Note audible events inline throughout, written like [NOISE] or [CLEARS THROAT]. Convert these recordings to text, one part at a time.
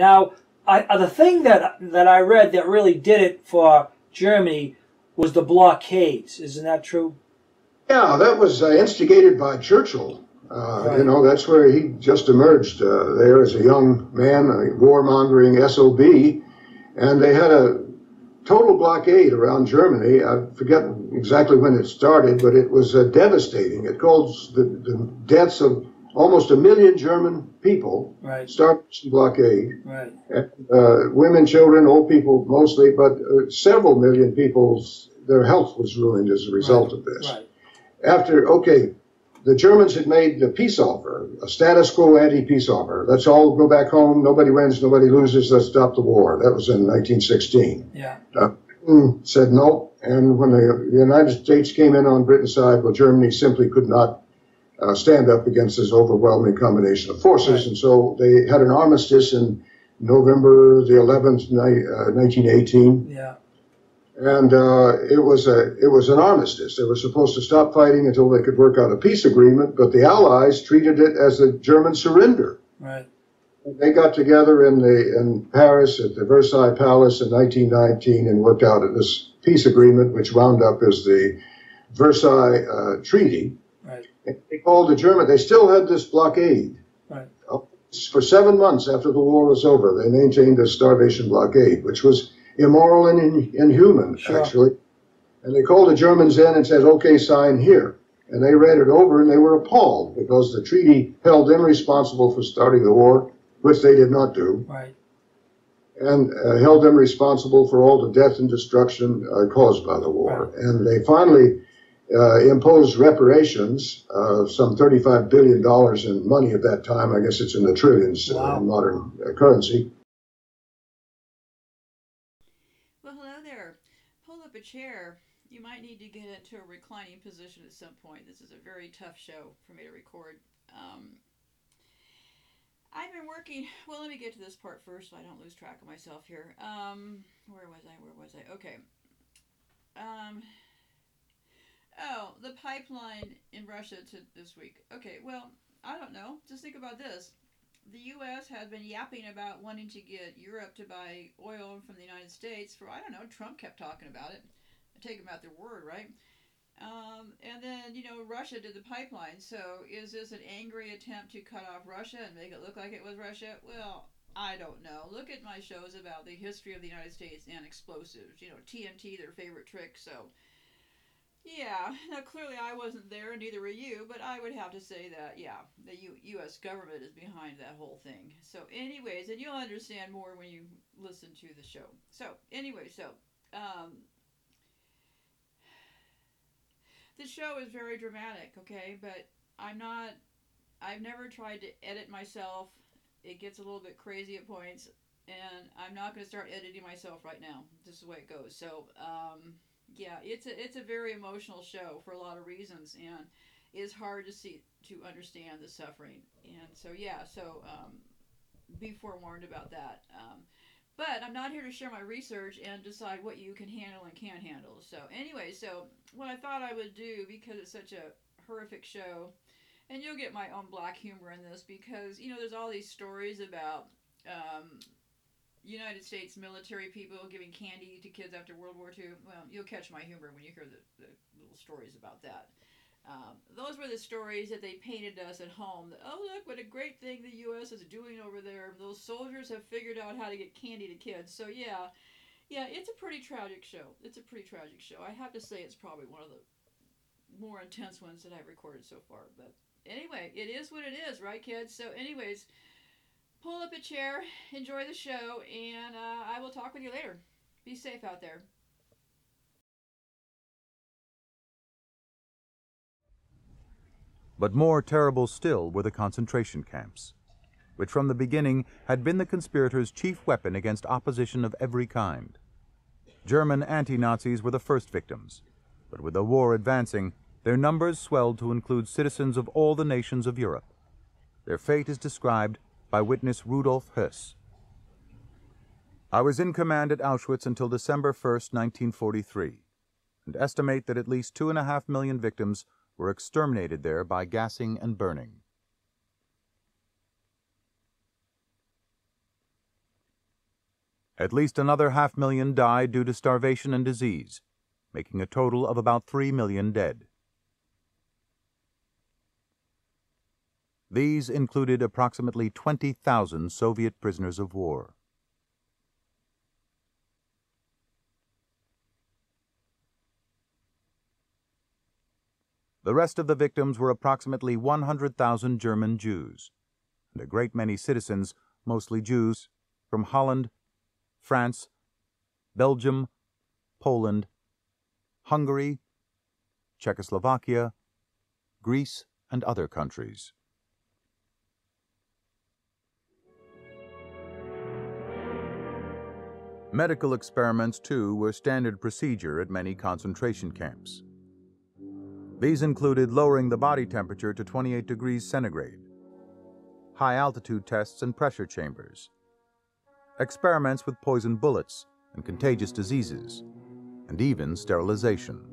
Now, I, uh, the thing that that I read that really did it for Germany was the blockades. Isn't that true? Yeah, that was uh, instigated by Churchill. Uh, right. You know, that's where he just emerged uh, there as a young man, a warmongering SOB, and they had a total blockade around Germany. I forget exactly when it started, but it was uh, devastating. It caused the, the, deaths of almost a million German people. Right. Starvation blockade. Right. And, uh, women, children, old people mostly, but uh, several million people's their health was ruined as a result right. of this. Right. After okay, the Germans had made the peace offer, a status quo ante-peace offer. Let's all go back home. Nobody wins, nobody loses. Let's stop the war. That was in 1916. Yeah. Uh, said no. And when the, the, United States came in on Britain's side, well, Germany simply could not uh, stand up against this overwhelming combination of forces. And so they had an armistice in November the 11th, ni- uh, 1918. Yeah and uh, it was a it was an armistice. They were supposed to stop fighting until they could work out a peace agreement, but the Allies treated it as a German surrender. Right. They got together in the in Paris at the Versailles Palace in 1919 and worked out this peace agreement, which wound up as the Versailles uh, Treaty. They called the German. They still had this blockade. Right. For seven months after the war was over, they maintained a starvation blockade, which was immoral and in, inhuman, sure. actually. And they called the Germans in and said, okay, sign here. And they read it over and they were appalled because the treaty held them responsible for starting the war, which they did not do. Right. And uh, held them responsible for all the death and destruction uh, caused by the war. Right. And they finally uh, imposed reparations, uh, some $35 billion in money at that time. I guess it's in the trillions wow. in modern uh, currency. Well hello there. Pull up a chair, you might need to get into a reclining position at some point. This is a very tough show for me to record. Um, I've been working. Well, let me get to this part first so I don't lose track of myself here. Um, where was I? Where was I? Okay. Um, oh, the pipeline in Russia to this week. Okay, well, I don't know. Just think about this. The U.S. has been yapping about wanting to get Europe to buy oil from the United States for, I don't know, Trump kept talking about it. Take them at their word, right? Um, and then, you know, Russia did the pipeline. So is this an angry attempt to cut off Russia and make it look like it was Russia? Well, I don't know. Look at my shows about the history of the United States and explosives. You know, TNT, their favorite trick. So yeah, [LAUGHS] now clearly I wasn't there, and neither were you, but I would have to say that, yeah, the U- U.S. government is behind that whole thing. So, anyways, and you'll understand more when you listen to the show. So, anyway, so, um, the show is very dramatic, okay, but I'm not, I've never tried to edit myself. It gets a little bit crazy at points, and I'm not going to start editing myself right now. This is the way it goes. So, um, yeah, it's a it's a very emotional show for a lot of reasons, and it's hard to see to understand the suffering. And so yeah, so um, be forewarned about that. Um, but I'm not here to share my research and decide what you can handle and can't handle. So anyway, so what I thought I would do because it's such a horrific show, and you'll get my own black humor in this because you know there's all these stories about. Um, United States military people giving candy to kids after World War II. Well, you'll catch my humor when you hear the, the little stories about that. Um, those were the stories that they painted us at home. Oh, look, what a great thing the U.S. is doing over there. Those soldiers have figured out how to get candy to kids. So, yeah, yeah, it's a pretty tragic show. It's a pretty tragic show. I have to say it's probably one of the more intense ones that I've recorded so far. But anyway, it is what it is, right, kids? So, anyways, pull up a chair, enjoy the show, and uh, I will talk with you later. Be safe out there. But more terrible still were the concentration camps, which from the beginning had been the conspirators' chief weapon against opposition of every kind. German anti-Nazis were the first victims, but with the war advancing, their numbers swelled to include citizens of all the nations of Europe. Their fate is described by witness Rudolf Höss. I was in command at Auschwitz until December 1, 1943, and estimate that at least two and a half million victims were exterminated there by gassing and burning. At least another half million died due to starvation and disease, making a total of about 3 million dead. These included approximately 20,000 Soviet prisoners of war. The rest of the victims were approximately 100,000 German Jews, and a great many citizens, mostly Jews, from Holland, France, Belgium, Poland, Hungary, Czechoslovakia, Greece, and other countries. Medical experiments, too, were standard procedure at many concentration camps. These included lowering the body temperature to 28 degrees centigrade, high altitude tests and pressure chambers, experiments with poison bullets and contagious diseases, and even sterilization.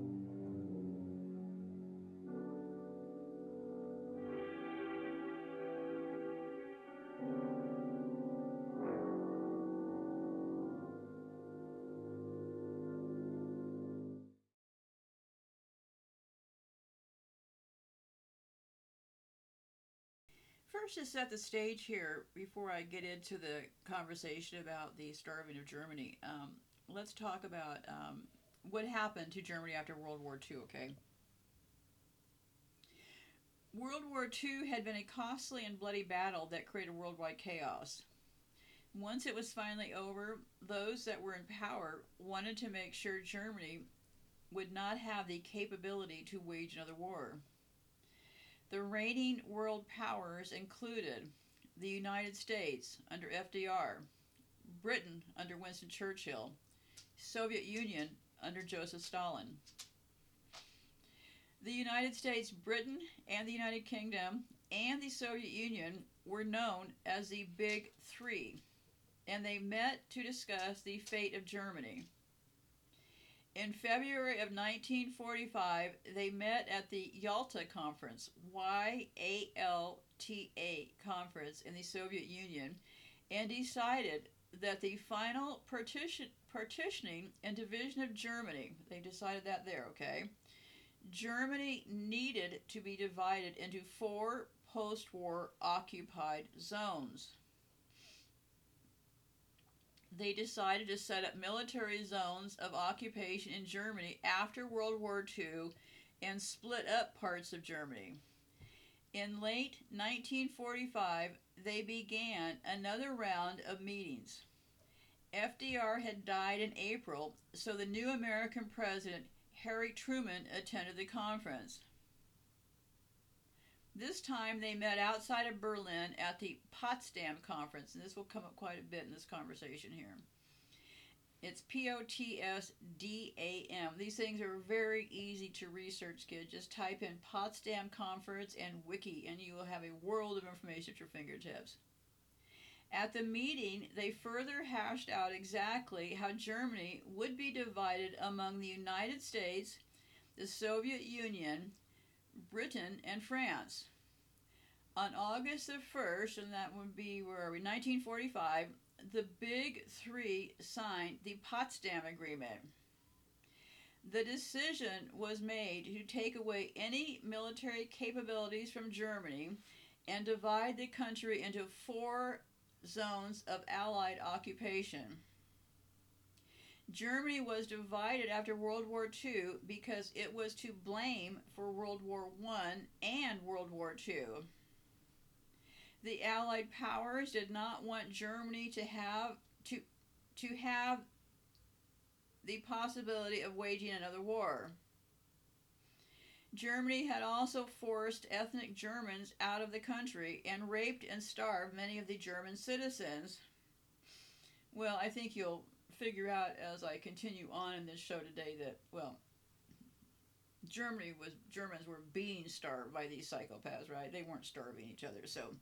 First, to set the stage here, before I get into the conversation about the starving of Germany, um, let's talk about um, what happened to Germany after World War II, okay? World War II had been a costly and bloody battle that created worldwide chaos. Once it was finally over, those that were in power wanted to make sure Germany would not have the capability to wage another war. The reigning world powers included the United States under FDR, Britain under Winston Churchill, Soviet Union under Joseph Stalin. The United States, Britain, and the United Kingdom and the Soviet Union were known as the Big Three, and they met to discuss the fate of Germany. In February of 1945, they met at the Yalta Conference, Y A L T A Conference in the Soviet Union, and decided that the final partition, partitioning and division of Germany, they decided that there, okay? Germany needed to be divided into four post war occupied zones they decided to set up military zones of occupation in Germany after World War II and split up parts of Germany. In late 1945, they began another round of meetings. FDR had died in April, so the new American president, Harry Truman, attended the conference. This time they met outside of Berlin at the Potsdam Conference, and this will come up quite a bit in this conversation here. It's P O T S D A M. These things are very easy to research, kids. Just type in Potsdam Conference and Wiki, and you will have a world of information at your fingertips. At the meeting, they further hashed out exactly how Germany would be divided among the United States, the Soviet Union, Britain, and France. On August the 1st, and that would be, where are we, 1945, the Big Three signed the Potsdam Agreement. The decision was made to take away any military capabilities from Germany and divide the country into four zones of Allied occupation. Germany was divided after World War II because it was to blame for World War I and World War II. The Allied powers did not want Germany to have to to have the possibility of waging another war. Germany had also forced ethnic Germans out of the country and raped and starved many of the German citizens. Well, I think you'll figure out as I continue on in this show today that, well, Germany was Germans were being starved by these psychopaths, right? They weren't starving each other. So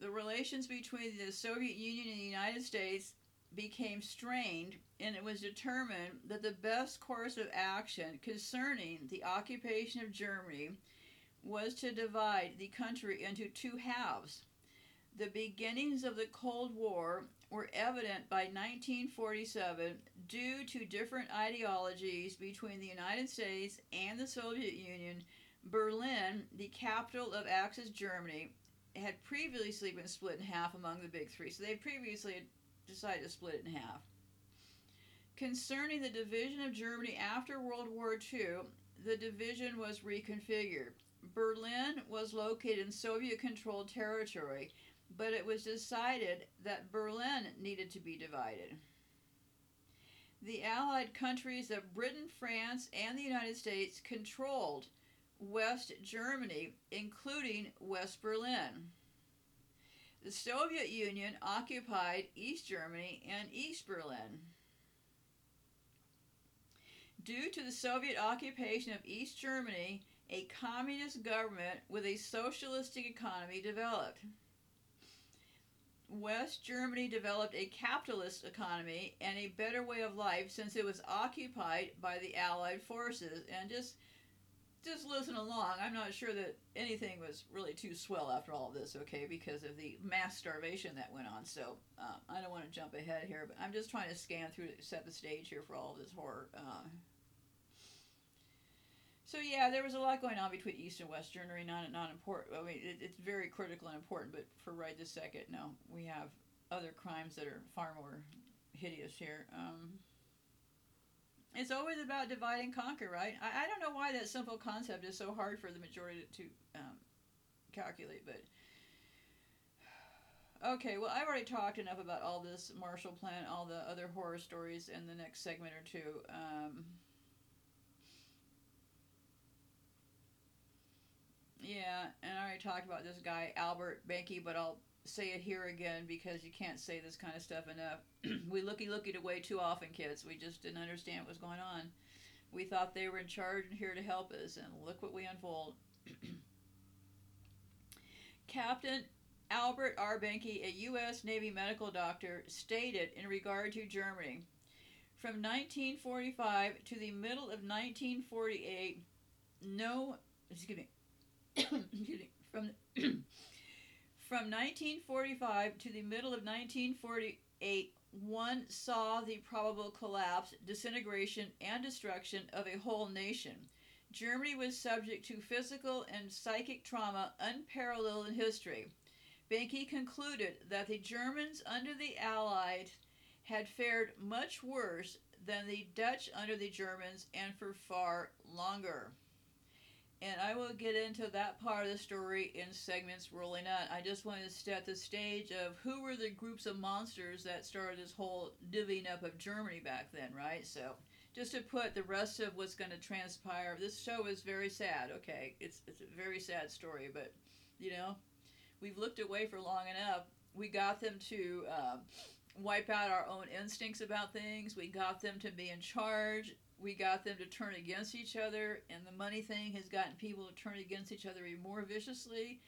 the relations between the Soviet Union and the United States became strained, and it was determined that the best course of action concerning the occupation of Germany was to divide the country into two halves The beginnings of the Cold War were evident by 1947 due to different ideologies between the United States and the Soviet Union. Berlin, the capital of Axis Germany, had previously been split in half among the big three. So they previously decided to split it in half. Concerning the division of Germany after World War II, the division was reconfigured. Berlin was located in Soviet controlled territory, but it was decided that Berlin needed to be divided. The Allied countries of Britain, France, and the United States controlled West Germany, including West Berlin. The Soviet Union occupied East Germany and East Berlin. Due to the Soviet occupation of East Germany, a communist government with a socialistic economy developed. West Germany developed a capitalist economy and a better way of life since it was occupied by the Allied forces. And just just listen along. I'm not sure that anything was really too swell after all of this, okay, because of the mass starvation that went on. So uh, I don't want to jump ahead here, but I'm just trying to scan through to set the stage here for all of this horror. Uh, so yeah, there was a lot going on between East and West Germany. Not not important. I mean, it, it's very critical and important. But for right this second, no, we have other crimes that are far more hideous here. Um, it's always about divide and conquer, right? I, I don't know why that simple concept is so hard for the majority to, um, calculate, but. Okay, well, I've already talked enough about all this Marshall Plan, all the other horror stories in the next segment or two. Um, yeah, and I already talked about this guy, Albert Behnke, but I'll say it here again because you can't say this kind of stuff enough. [CLEARS THROAT] we looky looky away too often, kids. We just didn't understand what was going on. We thought they were in charge and here to help us, and look what we unfold. [CLEARS THROAT] Captain Albert R. Behnke, a U.S. Navy medical doctor, stated in regard to Germany from 1945 to the middle of 1948, no, excuse me [COUGHS] from [COUGHS] from 1945 to the middle of 1948, one saw the probable collapse, disintegration, and destruction of a whole nation. Germany was subject to physical and psychic trauma unparalleled in history. Behnke concluded that the Germans under the Allies had fared much worse than the Dutch under the Germans and for far longer and I will get into that part of the story in segments rolling on. I just wanted to set the stage of who were the groups of monsters that started this whole divvying up of Germany back then, right? So, just to put the rest of what's going to transpire, this show is very sad. Okay, it's it's a very sad story, but you know, we've looked away for long enough. We got them to. Um, wipe out our own instincts about things. We got them to be in charge we got them to turn against each other, and the money thing has gotten people to turn against each other even more viciously.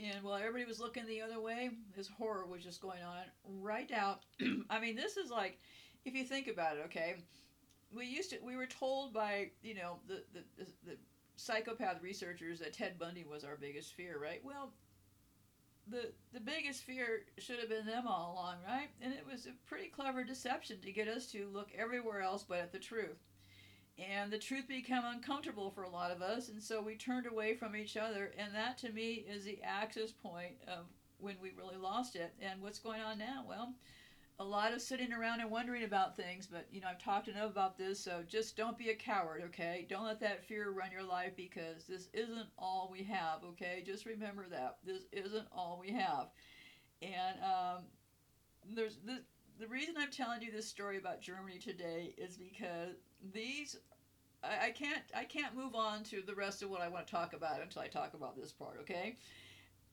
And while everybody was looking the other way, this horror was just going on right out. [CLEARS THROAT] I mean, this is like, if you think about it, okay, we used to, we were told by, you know, the, the, the, the psychopath researchers that Ted Bundy was our biggest fear, right? Well, the the biggest fear should have been them all along, right? And it was a pretty clever deception to get us to look everywhere else but at the truth and the truth became uncomfortable for a lot of us and so we turned away from each other and that to me is the axis point of when we really lost it. And what's going on now? Well a lot of sitting around and wondering about things but you know i've talked enough about this so just don't be a coward okay? Don't let that fear run your life because this isn't all we have okay? Just remember that. This isn't all we have. And um, there's the, the reason i'm telling you this story about germany today is because these I, I can't I can't move on to the rest of what I want to talk about until I talk about this part, okay?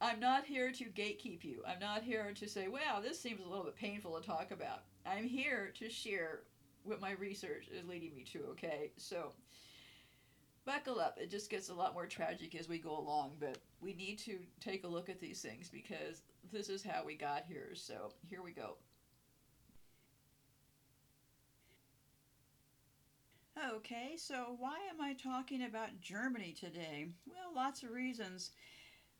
I'm not here to gatekeep you. I'm not here to say, wow, this seems a little bit painful to talk about. I'm here to share what my research is leading me to, okay? So buckle up. It just gets a lot more tragic as we go along, but we need to take a look at these things because this is how we got here. So here we go. Okay, so why am I talking about Germany today? Well, lots of reasons.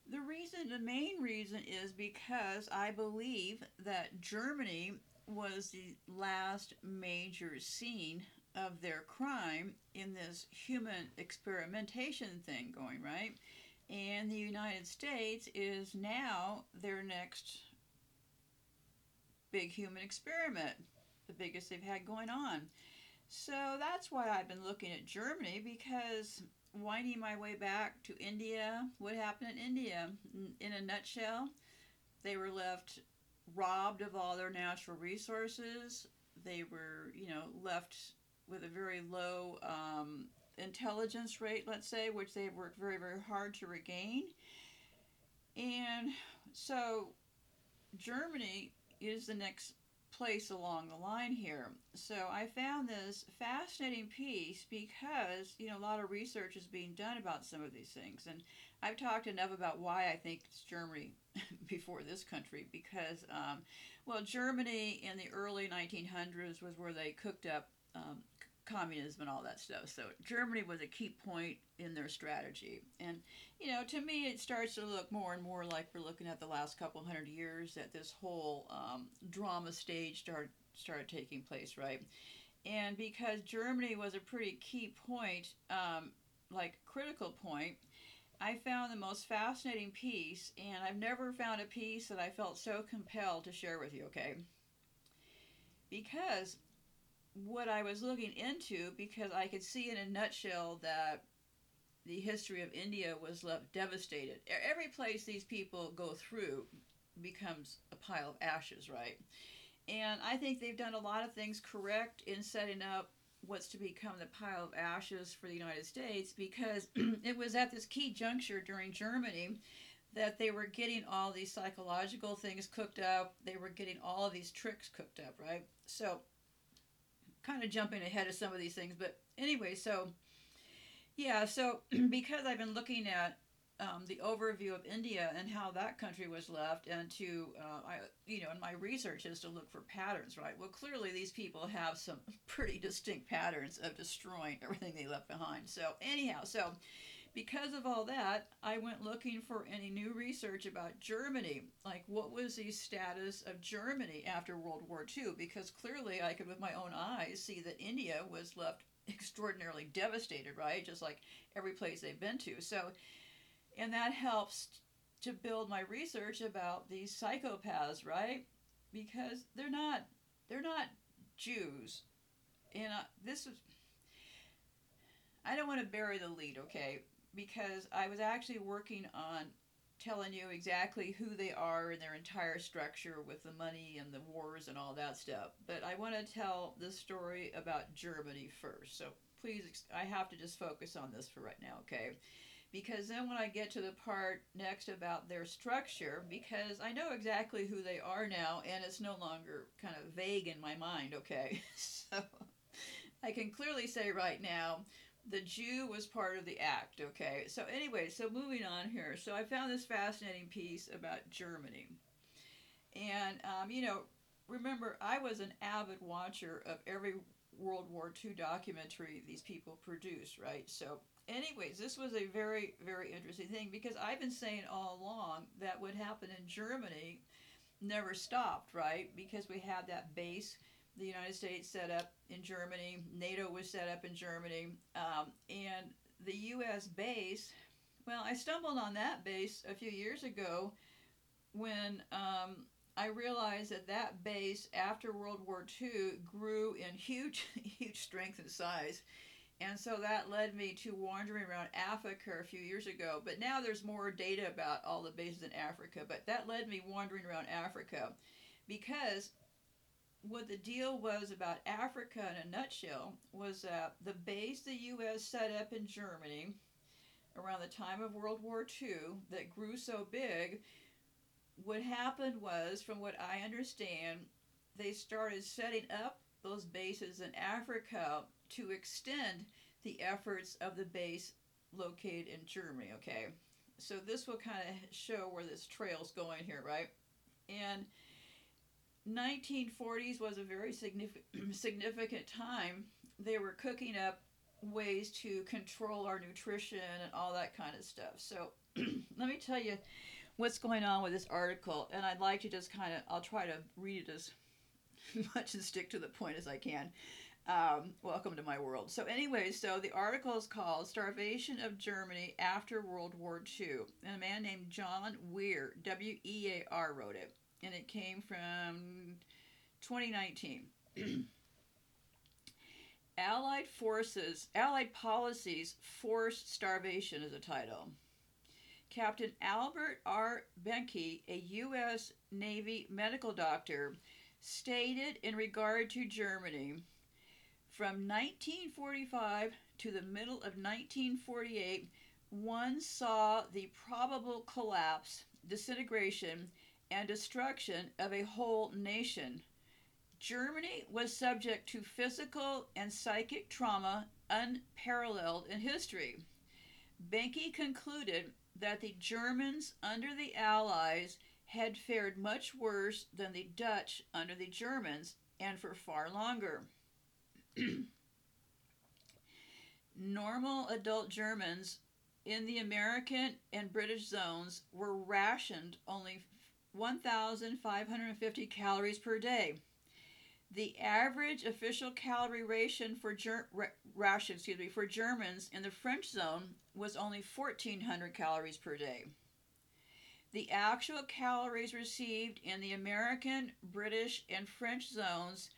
The reason, the main reason is because I believe that Germany was the last major scene of their crime in this human experimentation thing going, right? And the United States is now their next big human experiment, the biggest they've had going on. So that's why I've been looking at Germany because winding my way back to India, what happened in India? In a nutshell, they were left robbed of all their natural resources. They were, you know, left with a very low um, intelligence rate, let's say, which they've worked very, very hard to regain. And so Germany is the next place along the line here. So I found this fascinating piece because, you know, a lot of research is being done about some of these things. And I've talked enough about why I think it's Germany [LAUGHS] before this country because, um, well, Germany in the early 1900s was where they cooked up um, communism and all that stuff. So Germany was a key point in their strategy. And, you know, to me, it starts to look more and more like we're looking at the last couple hundred years that this whole um, drama stage started, started taking place, right? And because Germany was a pretty key point, um, like critical point, I found the most fascinating piece, and I've never found a piece that I felt so compelled to share with you, okay? Because what I was looking into because I could see in a nutshell that the history of India was left devastated. Every place these people go through becomes a pile of ashes, right? And I think they've done a lot of things correct in setting up what's to become the pile of ashes for the United States because [CLEARS THROAT] it was at this key juncture during Germany that they were getting all these psychological things cooked up. They were getting all these tricks cooked up, right? So kind of jumping ahead of some of these things, but anyway, so yeah, so [CLEARS THROAT] because I've been looking at um, the overview of India and how that country was left, and to uh, I, you know, in my research is to look for patterns, right? Well, clearly these people have some [LAUGHS] pretty distinct patterns of destroying everything they left behind. So anyhow, so because of all that, I went looking for any new research about Germany. Like, what was the status of Germany after World War II? Because clearly, I could, with my own eyes, see that India was left [LAUGHS] extraordinarily devastated, right? Just like every place they've been to. So, and that helps to build my research about these psychopaths, right? Because they're not, they're not Jews. And uh, this is, I don't want to bury the lead, okay? Because I was actually working on telling you exactly who they are and their entire structure with the money and the wars and all that stuff. But I want to tell the story about Germany first. So please, I have to just focus on this for right now, okay? Because then when I get to the part next about their structure, because I know exactly who they are now and it's no longer kind of vague in my mind, okay? [LAUGHS] So I can clearly say right now the Jew was part of the act, okay? So, anyway, so moving on here. So, I found this fascinating piece about Germany. And, um, you know, remember, I was an avid watcher of every World War II documentary these people produced, right? So, anyways, this was a very, very interesting thing because I've been saying all along that what happened in Germany never stopped, right? Because we had that base the United States set up in Germany, NATO was set up in Germany, um, and the U.S. base. Well, I stumbled on that base a few years ago when um, I realized that that base after World War II grew in huge, [LAUGHS] huge strength and size. And so that led me to wandering around Africa a few years ago. But now there's more data about all the bases in Africa. But that led me wandering around Africa because what the deal was about Africa in a nutshell was that the base the U.S. set up in Germany around the time of World War II that grew so big, what happened was, from what I understand, they started setting up those bases in Africa to extend the efforts of the base located in Germany, okay? So this will kind of show where this trail's going here, right? And 1940s was a very significant [CLEARS THROAT] significant time. They were cooking up ways to control our nutrition and all that kind of stuff. So [CLEARS THROAT] let me tell you what's going on with this article, and I'd like to just kind of, I'll try to read it as [LAUGHS] much and stick to the point as I can. Um, welcome to my world. So, anyway, so the article is called Starvation of Germany After World War II. And a man named John Wear, W E A R, wrote it. And it came from 2019. [CLEARS THROAT] Allied forces, Allied policies force starvation is a title. Captain Albert R. Behnke, a U.S. Navy medical doctor, stated in regard to Germany from 1945 to the middle of 1948, one saw the probable collapse, disintegration, and destruction of a whole nation. Germany was subject to physical and psychic trauma unparalleled in history. Behnke concluded that the Germans under the Allies had fared much worse than the Dutch under the Germans and for far longer. [CLEARS THROAT] Normal adult Germans in the American and British zones were rationed only 1,550 calories per day. The average official calorie ration for ger- ration, excuse me, for Germans in the French zone was only 1,400 calories per day. The actual calories received in the American, British, and French zones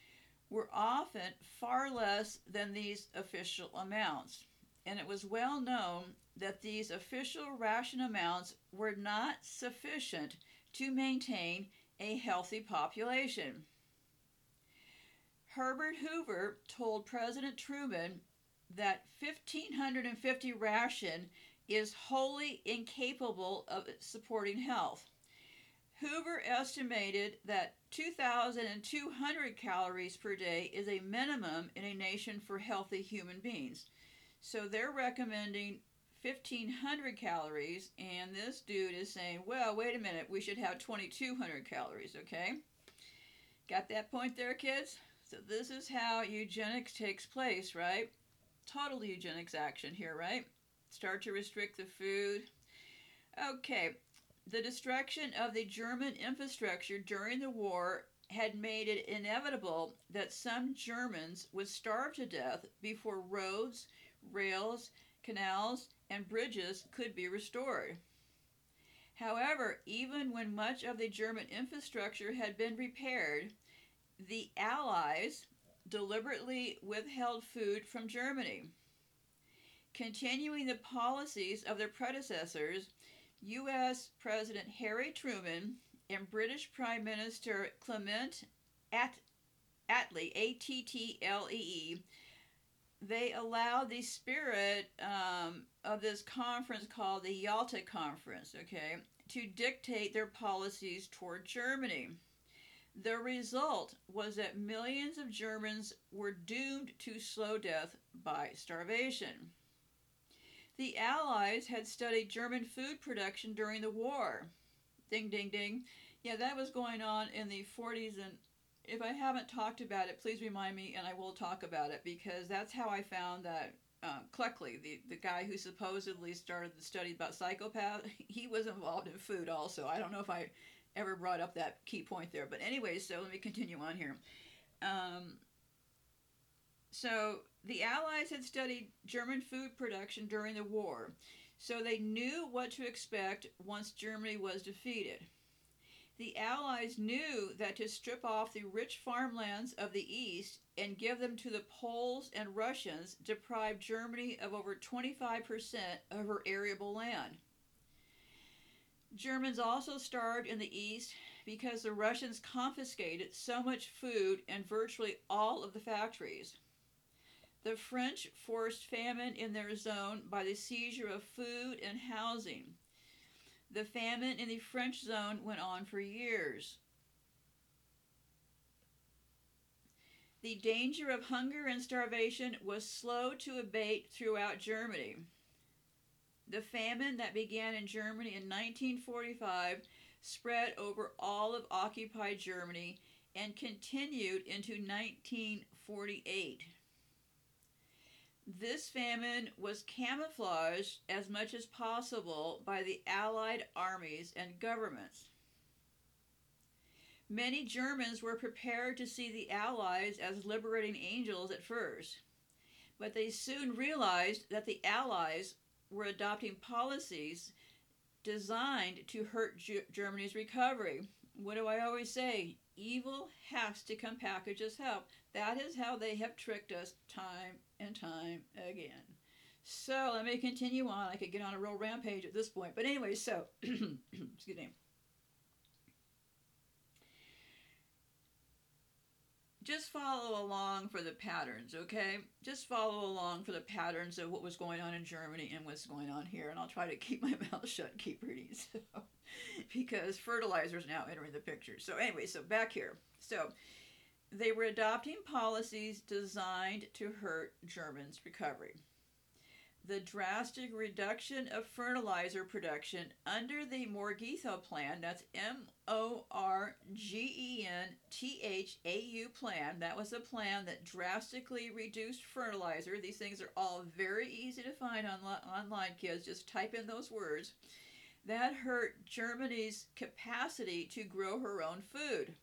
were often far less than these official amounts, and it was well known that these official ration amounts were not sufficient to maintain a healthy population. Herbert Hoover told President Truman that 1550 ration is wholly incapable of supporting health. Hoover estimated that 2,200 calories per day is a minimum in a nation for healthy human beings. So they're recommending 1,500 calories, and this dude is saying, well, wait a minute, we should have 2,200 calories, okay? Got that point there, kids? So this is how eugenics takes place, right? Total eugenics action here, right? Start to restrict the food. Okay, the destruction of the German infrastructure during the war had made it inevitable that some Germans would starve to death before roads, rails, canals, and bridges could be restored. However, even when much of the German infrastructure had been repaired, the Allies deliberately withheld food from Germany. Continuing the policies of their predecessors, U.S. President Harry Truman and British Prime Minister Clement At- Attlee, A T T L E E, they allowed the spirit um, of this conference called the Yalta Conference, okay, to dictate their policies toward Germany. The result was that millions of Germans were doomed to slow death by starvation. The Allies had studied German food production during the war. Ding, ding, ding. Yeah, that was going on in the 40s, and if I haven't talked about it, please remind me, and I will talk about it because that's how I found that uh, Cleckley, the, the guy who supposedly started the study about psychopaths, [LAUGHS] he was involved in food also. I don't know if I ever brought up that key point there, but anyway, so let me continue on here. Um, so the Allies had studied German food production during the war, so they knew what to expect once Germany was defeated. The Allies knew that to strip off the rich farmlands of the East and give them to the Poles and Russians deprived Germany of over 25% of her arable land. Germans also starved in the East because the Russians confiscated so much food and virtually all of the factories. The French forced famine in their zone by the seizure of food and housing. The famine in the French zone went on for years. The danger of hunger and starvation was slow to abate throughout Germany. The famine that began in Germany in 1945 spread over all of occupied Germany and continued into 1948. This famine was camouflaged as much as possible by the Allied armies and governments. Many Germans were prepared to see the Allies as liberating angels at first, but they soon realized that the Allies were adopting policies designed to hurt G- Germany's recovery. What do I always say? Evil has to come packaged as help. That is how they have tricked us time and time again. So let me continue on. I could get on a real rampage at this point. But anyway, so, [CLEARS THROAT] excuse me. just follow along for the patterns, okay? Just follow along for the patterns of what was going on in Germany and what's going on here, and I'll try to keep [LAUGHS] my mouth shut keep reading, [LAUGHS] so, because fertilizer is now entering the picture. So anyway, so back here. So they were adopting policies designed to hurt Germans' recovery the drastic reduction of fertilizer production under the Morgenthau Plan, that's M O R G E N T H A U plan, that was a plan that drastically reduced fertilizer. These things are all very easy to find on, online, kids. Just type in those words. That hurt Germany's capacity to grow her own food.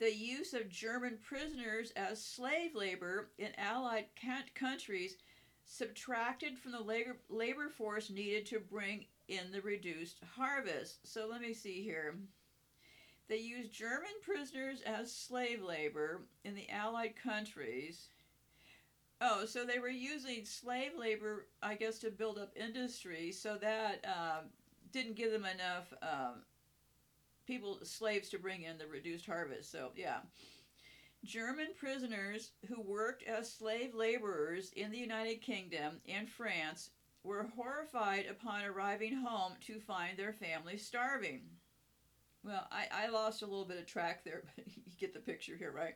The use of German prisoners as slave labor in Allied countries subtracted from the labor, labor force needed to bring in the reduced harvest. So let me see here. They used German prisoners as slave labor in the Allied countries. Oh, so they were using slave labor, I guess, to build up industry, so that uh, didn't give them enough um, people, slaves, to bring in the reduced harvest. So, yeah. German prisoners who worked as slave laborers in the United Kingdom and France were horrified upon arriving home to find their families starving. Well, I, I lost a little bit of track there, [LAUGHS] but you get the picture here, right?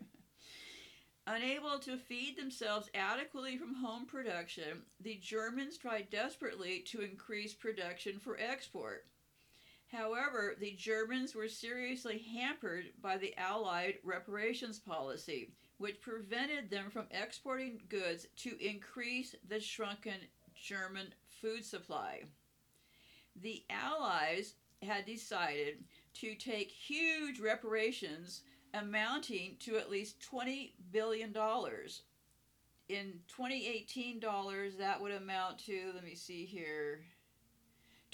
Unable to feed themselves adequately from home production, the Germans tried desperately to increase production for export. However, the Germans were seriously hampered by the Allied reparations policy, which prevented them from exporting goods to increase the shrunken German food supply. The Allies had decided to take huge reparations amounting to at least $20 billion. In 2018 dollars, that would amount to, let me see here,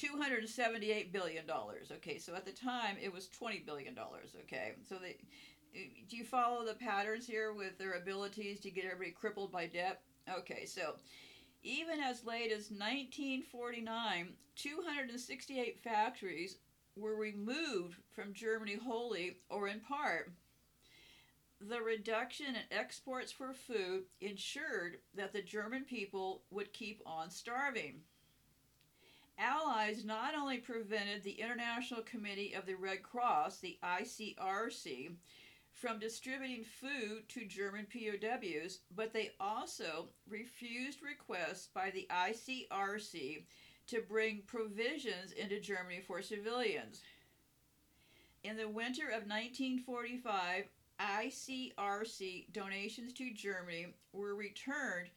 $278 billion. Okay, so at the time it was $20 billion. Okay, so they, eh, do you follow the patterns here with their abilities to get everybody crippled by debt? Okay, so even as late as 1949, 268 factories were removed from Germany wholly or in part. The reduction in exports for food ensured that the German people would keep on starving. Allies not only prevented the International Committee of the Red Cross, the ICRC, from distributing food to German POWs, but they also refused requests by the ICRC to bring provisions into Germany for civilians. In the winter of 1945, ICRC donations to Germany were returned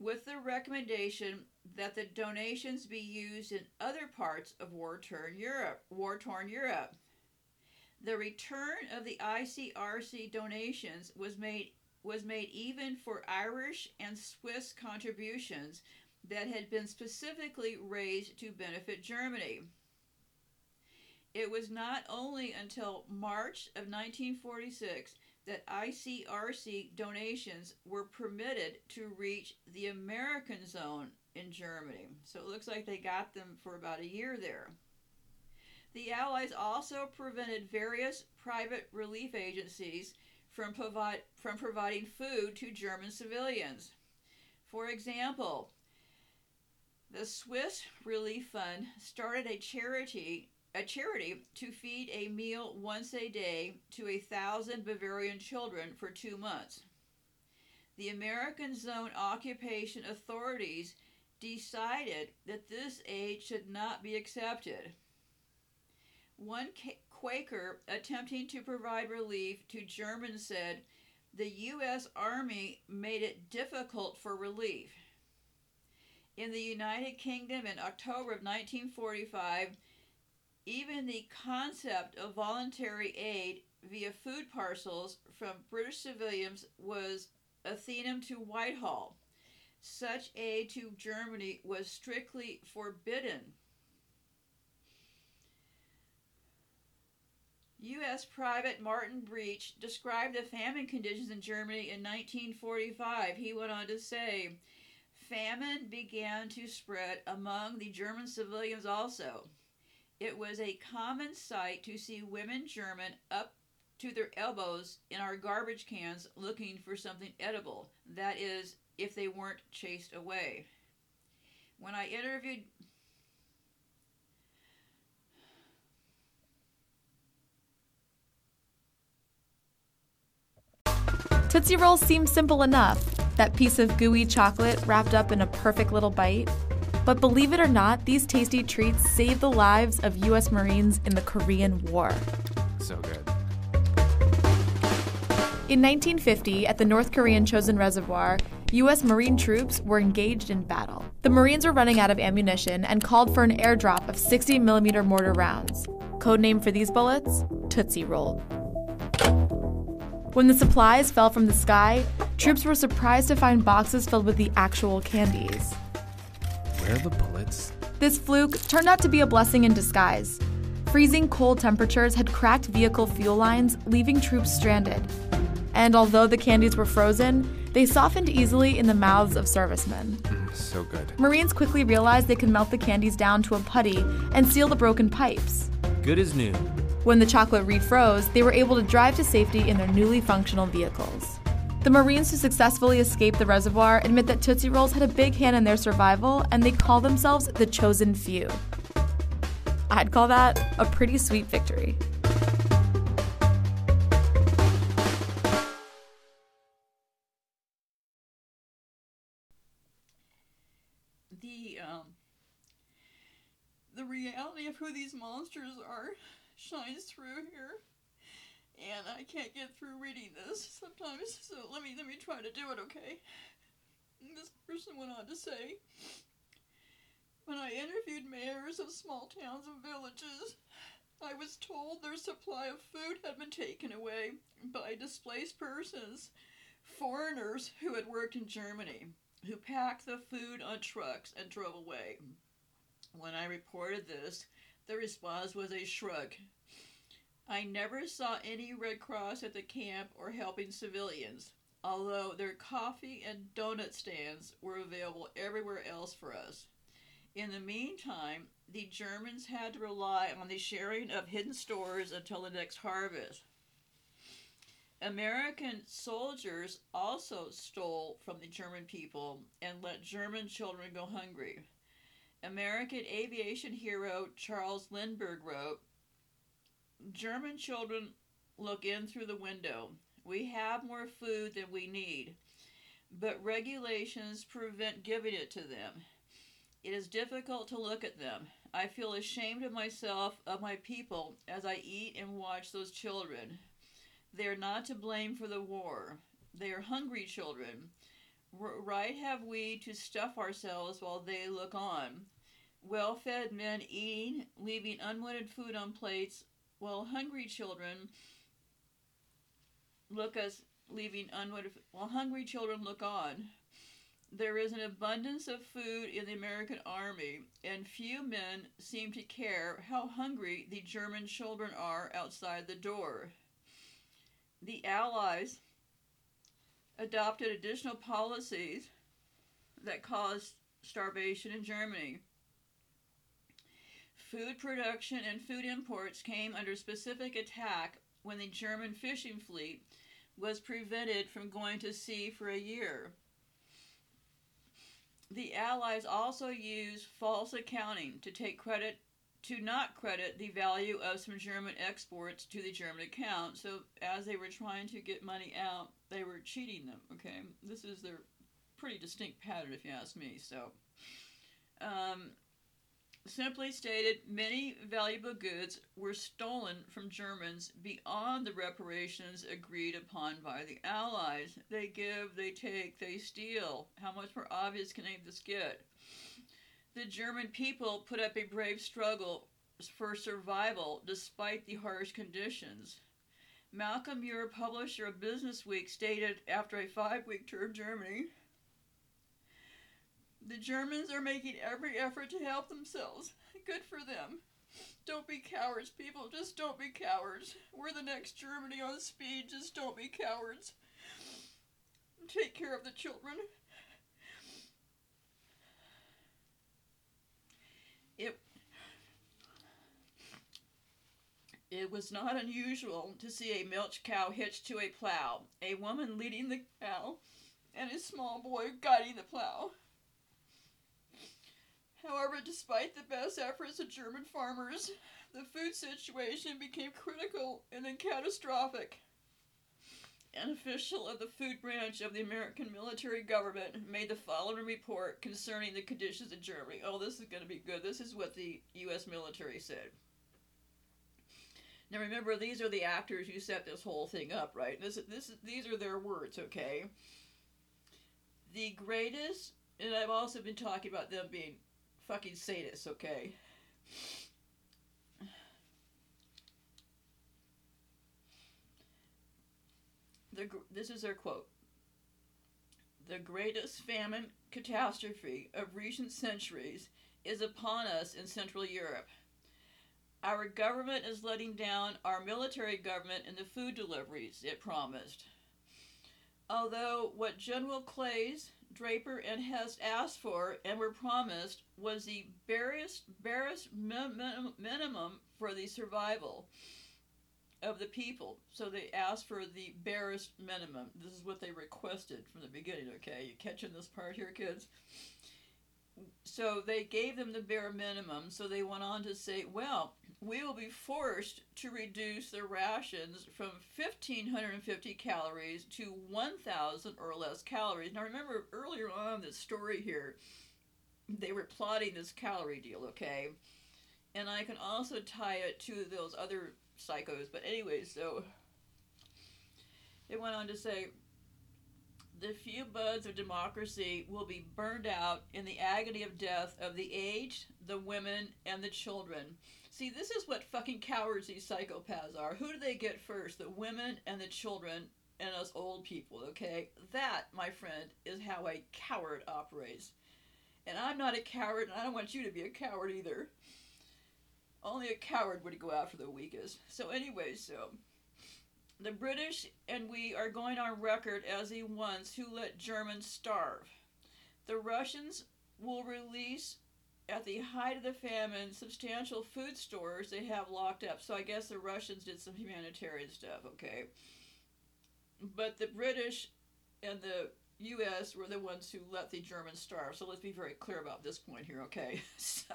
with the recommendation that the donations be used in other parts of war-torn Europe. War-torn Europe. The return of the ICRC donations was made was made even for Irish and Swiss contributions that had been specifically raised to benefit Germany. It was not only until March of 1946 that ICRC donations were permitted to reach the American zone in Germany. So it looks like they got them for about a year there. The Allies also prevented various private relief agencies from, provide, from providing food to German civilians. For example, the Swiss Relief Fund started a charity a charity to feed a meal once a day to a thousand Bavarian children for two months. The American Zone Occupation Authorities decided that this aid should not be accepted. One Quaker attempting to provide relief to Germans said, the U.S. Army made it difficult for relief. In the United Kingdom in October of 1945, even the concept of voluntary aid via food parcels from British civilians was anathema to Whitehall. Such aid to Germany was strictly forbidden. U.S. Private Martin Brech described the famine conditions in Germany in 1945. He went on to say, Famine began to spread among the German civilians also. It was a common sight to see women German up to their elbows in our garbage cans looking for something edible. That is, if they weren't chased away. When I interviewed Tootsie Rolls seem simple enough that piece of gooey chocolate wrapped up in a perfect little bite. But believe it or not, these tasty treats saved the lives of U.S. Marines in the Korean War. So good. In 1950, at the North Korean Chosin Reservoir, U.S. Marine troops were engaged in battle. The Marines were running out of ammunition and called for an airdrop of 60 millimeter mortar rounds. Codename for these bullets? Tootsie Roll. When the supplies fell from the sky, troops were surprised to find boxes filled with the actual candies. Where are the bullets? This fluke turned out to be a blessing in disguise. Freezing cold temperatures had cracked vehicle fuel lines, leaving troops stranded. And although the candies were frozen, they softened easily in the mouths of servicemen. Mm, so good. Marines quickly realized they could melt the candies down to a putty and seal the broken pipes. Good as new. When the chocolate refroze, they were able to drive to safety in their newly functional vehicles. The Marines who successfully escaped the reservoir admit that Tootsie Rolls had a big hand in their survival, and they call themselves the Chosin Few. I'd call that a pretty sweet victory. Reality of who these monsters are shines through here and I can't get through reading this sometimes so let me let me try to do it okay this person went on to say when I interviewed mayors of small towns and villages I was told their supply of food had been taken away by displaced persons foreigners who had worked in Germany who packed the food on trucks and drove away. When I reported this, the response was a shrug. I never saw any Red Cross at the camp or helping civilians, although their coffee and donut stands were available everywhere else for us. In the meantime, the Germans had to rely on the sharing of hidden stores until the next harvest. American soldiers also stole from the German people and let German children go hungry. American aviation hero Charles Lindbergh wrote German children look in through the window. We have more food than we need, but regulations prevent giving it to them. It is difficult to look at them. I feel ashamed of myself, of my people, as I eat and watch those children. They are not to blame for the war. They are hungry children. Right have we to stuff ourselves while they look on. Well fed men eating, leaving unwanted food on plates, while hungry children look us leaving unwanted while hungry children look on. There is an abundance of food in the American army, and few men seem to care how hungry the German children are outside the door the Allies adopted additional policies that caused starvation in Germany. Food production and food imports came under specific attack when the German fishing fleet was prevented from going to sea for a year. The Allies also used false accounting to take credit to not credit the value of some German exports to the German account. So as they were trying to get money out, they were cheating them. Okay, this is their pretty distinct pattern, if you ask me. So, um, Simply stated, many valuable goods were stolen from Germans beyond the reparations agreed upon by the Allies. They give, they take, they steal. How much more obvious can any of this get? The German people put up a brave struggle for survival despite the harsh conditions. Malcolm Muir, publisher of Business Week, stated after a five week tour of Germany the Germans are making every effort to help themselves. Good for them. Don't be cowards, people. Just don't be cowards. We're the next Germany on speed. Just don't be cowards. Take care of the children. It It was not unusual to see a milch cow hitched to a plow, a woman leading the cow, and a small boy guiding the plow. However, despite the best efforts of German farmers, the food situation became critical and then catastrophic. An official of the food branch of the American military government made the following report concerning the conditions in Germany. Oh, this is going to be good. This is what the U.S. military said. Now remember, these are the actors who set this whole thing up, right? This, this, these are their words, okay? The greatest, and I've also been talking about them being fucking sadists, okay? The, this is their quote. The greatest famine catastrophe of recent centuries is upon us in Central Europe. Our government is letting down our military government in the food deliveries it promised. Although what General Clays, Draper, and Hess asked for and were promised was the barest, barest minimum for the survival of the people. So they asked for the barest minimum. This is what they requested from the beginning, okay? You catching this part here, kids? So they gave them the bare minimum. So they went on to say, well, we will be forced to reduce their rations from 1,550 calories to 1,000 or less calories. Now, remember earlier on this story here, they were plotting this calorie deal, okay? And I can also tie it to those other psychos. But anyway, so it went on to say the few buds of democracy will be burned out in the agony of death of the aged, the women, and the children. See, this is what fucking cowards these psychopaths are. Who do they get first? The women and the children and us old people, okay? That, my friend, is how a coward operates. And I'm not a coward, and I don't want you to be a coward either. Only a coward would go after the weakest. So, anyway, so the British and we are going on record as the ones who let Germans starve. The Russians will release at the height of the famine substantial food stores they have locked up. So I guess the Russians did some humanitarian stuff, okay? But the British and the U.S. were the ones who let the Germans starve. So let's be very clear about this point here, okay? [LAUGHS] So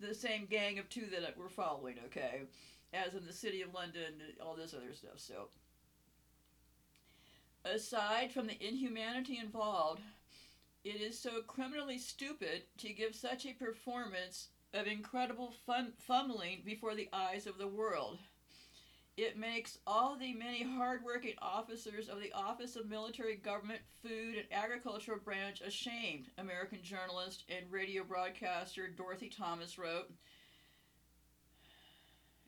the same gang of two that we're following, okay? As in the city of London, all this other stuff. So aside from the inhumanity involved, it is so criminally stupid to give such a performance of incredible fun- fumbling before the eyes of the world. It makes all the many hardworking officers of the Office of Military Government, Food, and Agricultural Branch ashamed, American journalist and radio broadcaster Dorothy Thomas wrote.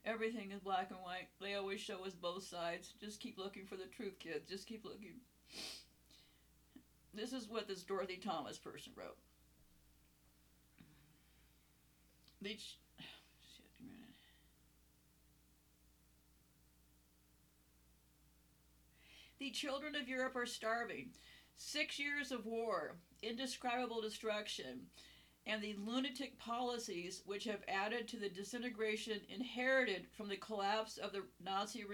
Everything is black and white. They always show us both sides. Just keep looking for the truth, kids. Just keep looking. This is what this Dorothy Thomas person wrote. The ch- [SIGHS] shit, a minute. The children of Europe are starving. Six years of war, indescribable destruction, and the lunatic policies which have added to the disintegration inherited from the collapse of the Nazi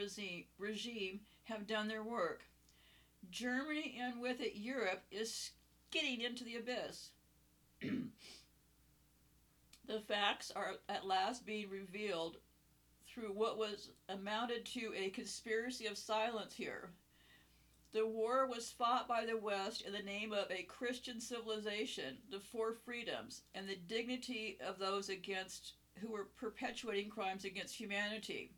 regime have done their work. Germany and with it Europe is skidding into the abyss. [CLEARS THROAT] the facts are at last being revealed through what was amounted to a conspiracy of silence here. The war was fought by the West in the name of a Christian civilization, the four freedoms, and the dignity of those against who were perpetuating crimes against humanity.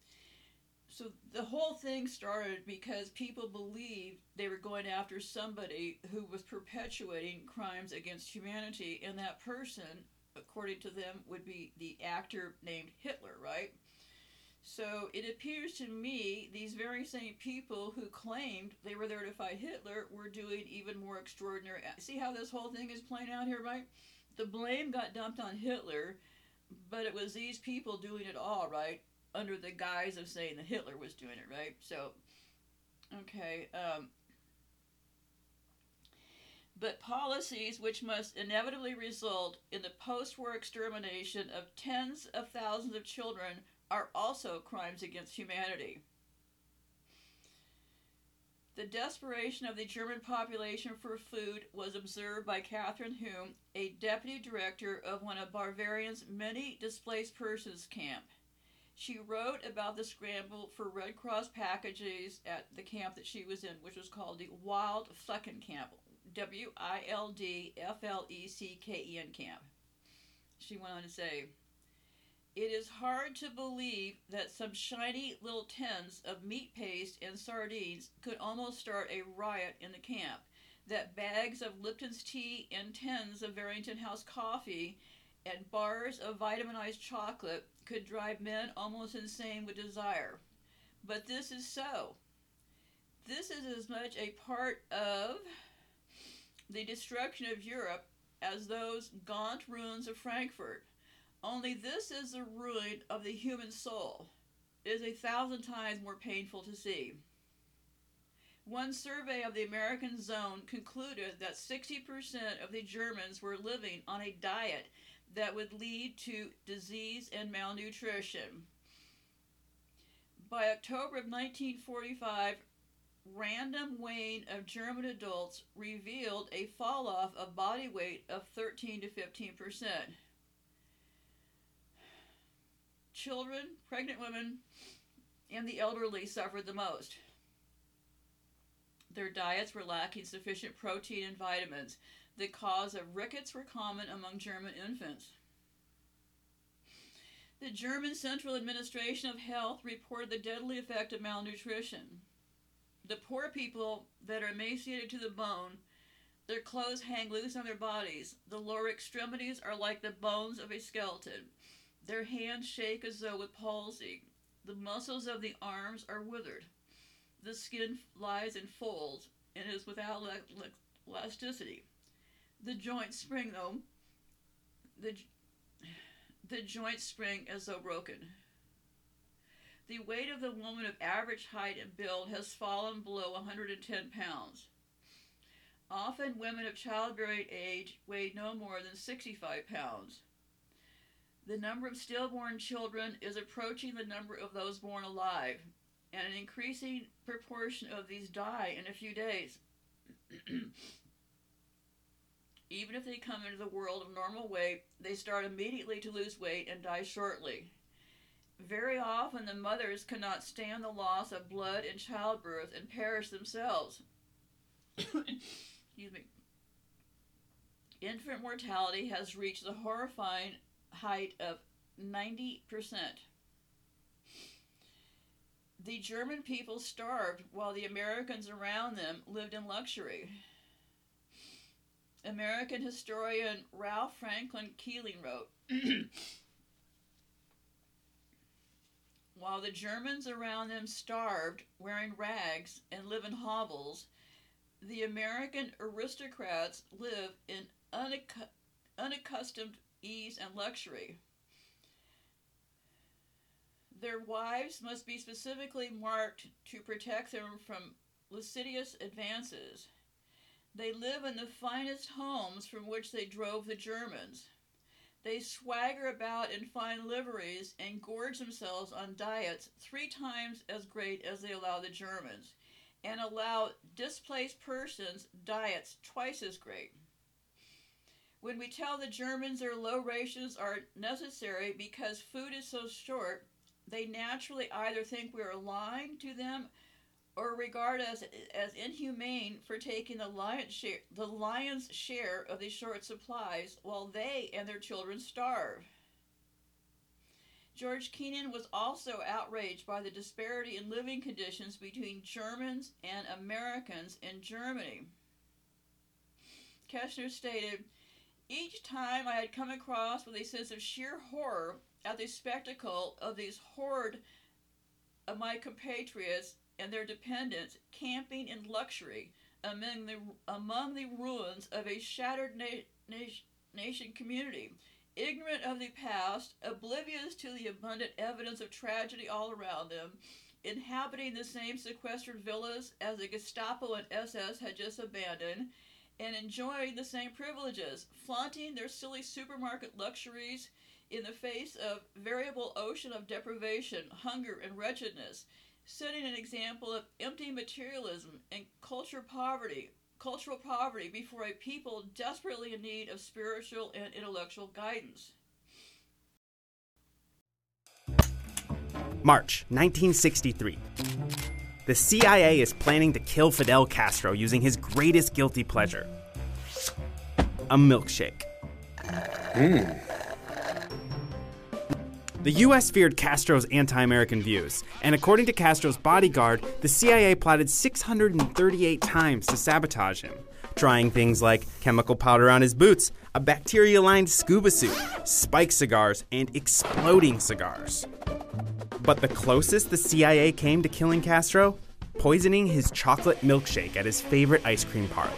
So the whole thing started because people believed they were going after somebody who was perpetuating crimes against humanity, and that person, according to them, would be the actor named Hitler, right? So it appears to me these very same people who claimed they were there to fight Hitler were doing even more extraordinary. See how this whole thing is playing out here, right? The blame got dumped on Hitler, but it was these people doing it all, right? Under the guise of saying that Hitler was doing it, right? So, okay. Um, but policies which must inevitably result in the post war extermination of tens of thousands of children are also crimes against humanity. The desperation of the German population for food was observed by Kathryn Hulme, a deputy director of one of Bavarian's many displaced persons camp. She wrote about the scramble for Red Cross packages at the camp that she was in, which was called the Wild Flecken Camp, W I L D F L E C K E N camp. She went on to say, it is hard to believe that some shiny little tins of meat paste and sardines could almost start a riot in the camp. That bags of Lipton's tea and tins of Barrington House coffee and bars of vitaminized chocolate could drive men almost insane with desire. But this is so. This is as much a part of the destruction of Europe as those gaunt ruins of Frankfurt. Only this is the ruin of the human soul. It is a thousand times more painful to see. One survey of the American zone concluded that 60% of the Germans were living on a diet that would lead to disease and malnutrition. By October of 1945, random weighing of German adults revealed a fall off of body weight of 13 to 15 percent. Children, pregnant women, and the elderly suffered the most. Their diets were lacking sufficient protein and vitamins. The cause of rickets were common among German infants. The German Central Administration of Health reported the deadly effect of malnutrition. The poor people that are emaciated to the bone, their clothes hang loose on their bodies. The lower extremities are like the bones of a skeleton. Their hands shake as though with palsy. The muscles of the arms are withered. The skin lies in folds and is without elasticity. The joints spring, though. The, [SIGHS] the joints spring as though broken. The weight of the woman of average height and build has fallen below 110 pounds. Often, women of childbearing age weigh no more than 65 pounds. The number of stillborn children is approaching the number of those born alive, and an increasing proportion of these die in a few days. [CLEARS THROAT] Even if they come into the world of normal weight, they start immediately to lose weight and die shortly. Very often, the mothers cannot stand the loss of blood in childbirth and perish themselves. Excuse me. Infant mortality has reached the horrifying height of 90%. The German people starved while the Americans around them lived in luxury. American historian Ralph Franklin Keeling wrote [CLEARS THROAT] While the Germans around them starved, wearing rags, and live in hovels, the American aristocrats live in unacc- unaccustomed ease and luxury. Their wives must be specifically marked to protect them from lascivious advances. They live in the finest homes from which they drove the Germans. They swagger about in fine liveries and gorge themselves on diets three times as great as they allow the Germans, and allow displaced persons diets twice as great. When we tell the Germans their low rations are necessary because food is so short, they naturally either think we are lying to them or regard us as inhumane for taking the lion's share, the lion's share of these short supplies while they and their children starve. George Kennan was also outraged by the disparity in living conditions between Germans and Americans in Germany. Keshner stated, Each time I had come across with a sense of sheer horror at the spectacle of these horde of uh, my compatriots and their dependents camping in luxury among the, among the ruins of a shattered na- na- nation community. Ignorant of the past, oblivious to the abundant evidence of tragedy all around them, inhabiting the same sequestered villas as the Gestapo and SS had just abandoned, and enjoying the same privileges, flaunting their silly supermarket luxuries in the face of variable ocean of deprivation, hunger, and wretchedness, setting an example of empty materialism and culture poverty, cultural poverty before a people desperately in need of spiritual and intellectual guidance. March 1963. The CIA is planning to kill Fidel Castro using his greatest guilty pleasure a milkshake. Hmm. The US feared Castro's anti American views, and according to Castro's bodyguard, the CIA plotted 638 times to sabotage him, trying things like chemical powder on his boots, a bacteria lined scuba suit, spike cigars, and exploding cigars. But the closest the CIA came to killing Castro? Poisoning his chocolate milkshake at his favorite ice cream parlor.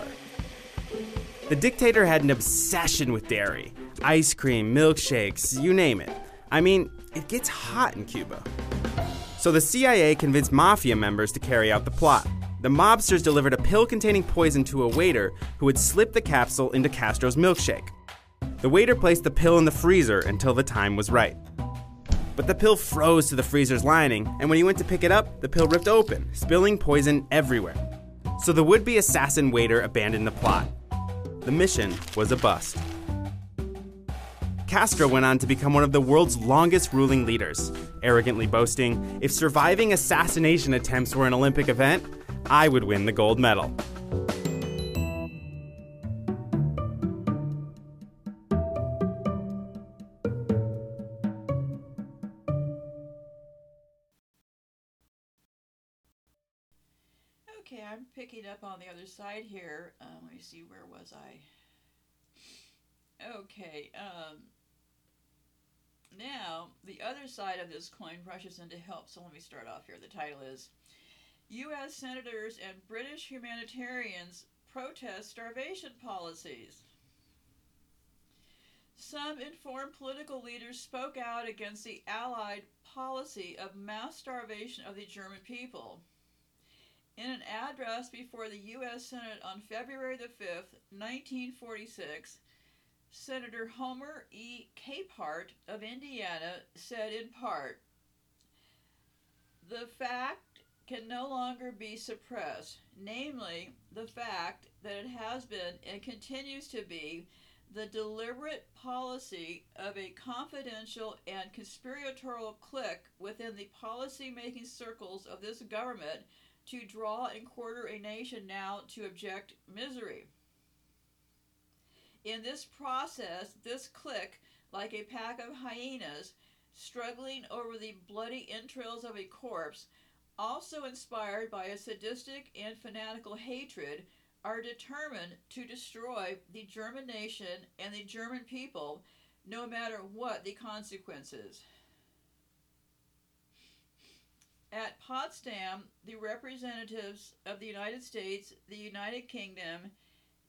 The dictator had an obsession with dairy ice cream, milkshakes, you name it. I mean, it gets hot in Cuba. So the CIA convinced mafia members to carry out the plot. The mobsters delivered a pill containing poison to a waiter who had slipped the capsule into Castro's milkshake. The waiter placed the pill in the freezer until the time was right. But the pill froze to the freezer's lining, and when he went to pick it up, the pill ripped open, spilling poison everywhere. So the would be assassin waiter abandoned the plot. The mission was a bust. Castro went on to become one of the world's longest ruling leaders, arrogantly boasting, If surviving assassination attempts were an Olympic event, I would win the gold medal. Okay, I'm picking up on the other side here. Um, let me see, where was I? Okay, um, now the other side of this coin rushes in to help, so let me start off here. The title is U.S. Senators and British Humanitarians Protest Starvation Policies. Some informed political leaders spoke out against the Allied policy of mass starvation of the German people. In an address before the U.S. Senate on February the 5th, 1946, Senator Homer E. Capehart of Indiana said in part, The fact can no longer be suppressed, namely, the fact that it has been and continues to be the deliberate policy of a confidential and conspiratorial clique within the policy making circles of this government to draw and quarter a nation now to abject misery. In this process, this clique, like a pack of hyenas, struggling over the bloody entrails of a corpse, also inspired by a sadistic and fanatical hatred, are determined to destroy the German nation and the German people, no matter what the consequences. At Potsdam, the representatives of the United States, the United Kingdom,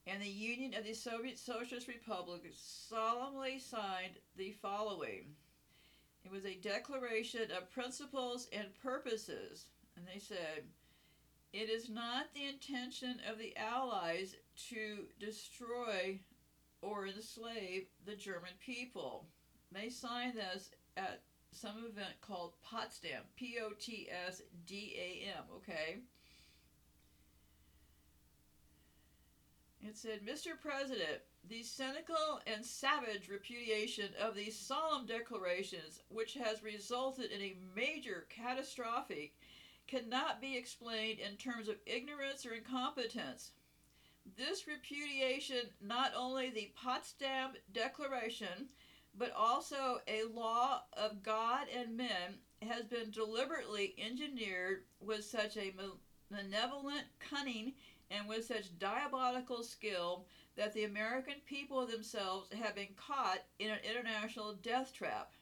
and the Union of the Soviet Socialist Republics solemnly signed the following. It was a declaration of principles and purposes, and they said, It is not the intention of the Allies to destroy or enslave the German people. They signed this at some event called Potsdam, P O T S D A M, okay? It said, Mr. President, the cynical and savage repudiation of these solemn declarations, which has resulted in a major catastrophic cannot be explained in terms of ignorance or incompetence. This repudiation not only the Potsdam Declaration, but also a law of God and men has been deliberately engineered with such a malevolent cunning and with such diabolical skill that the American people themselves have been caught in an international death trap.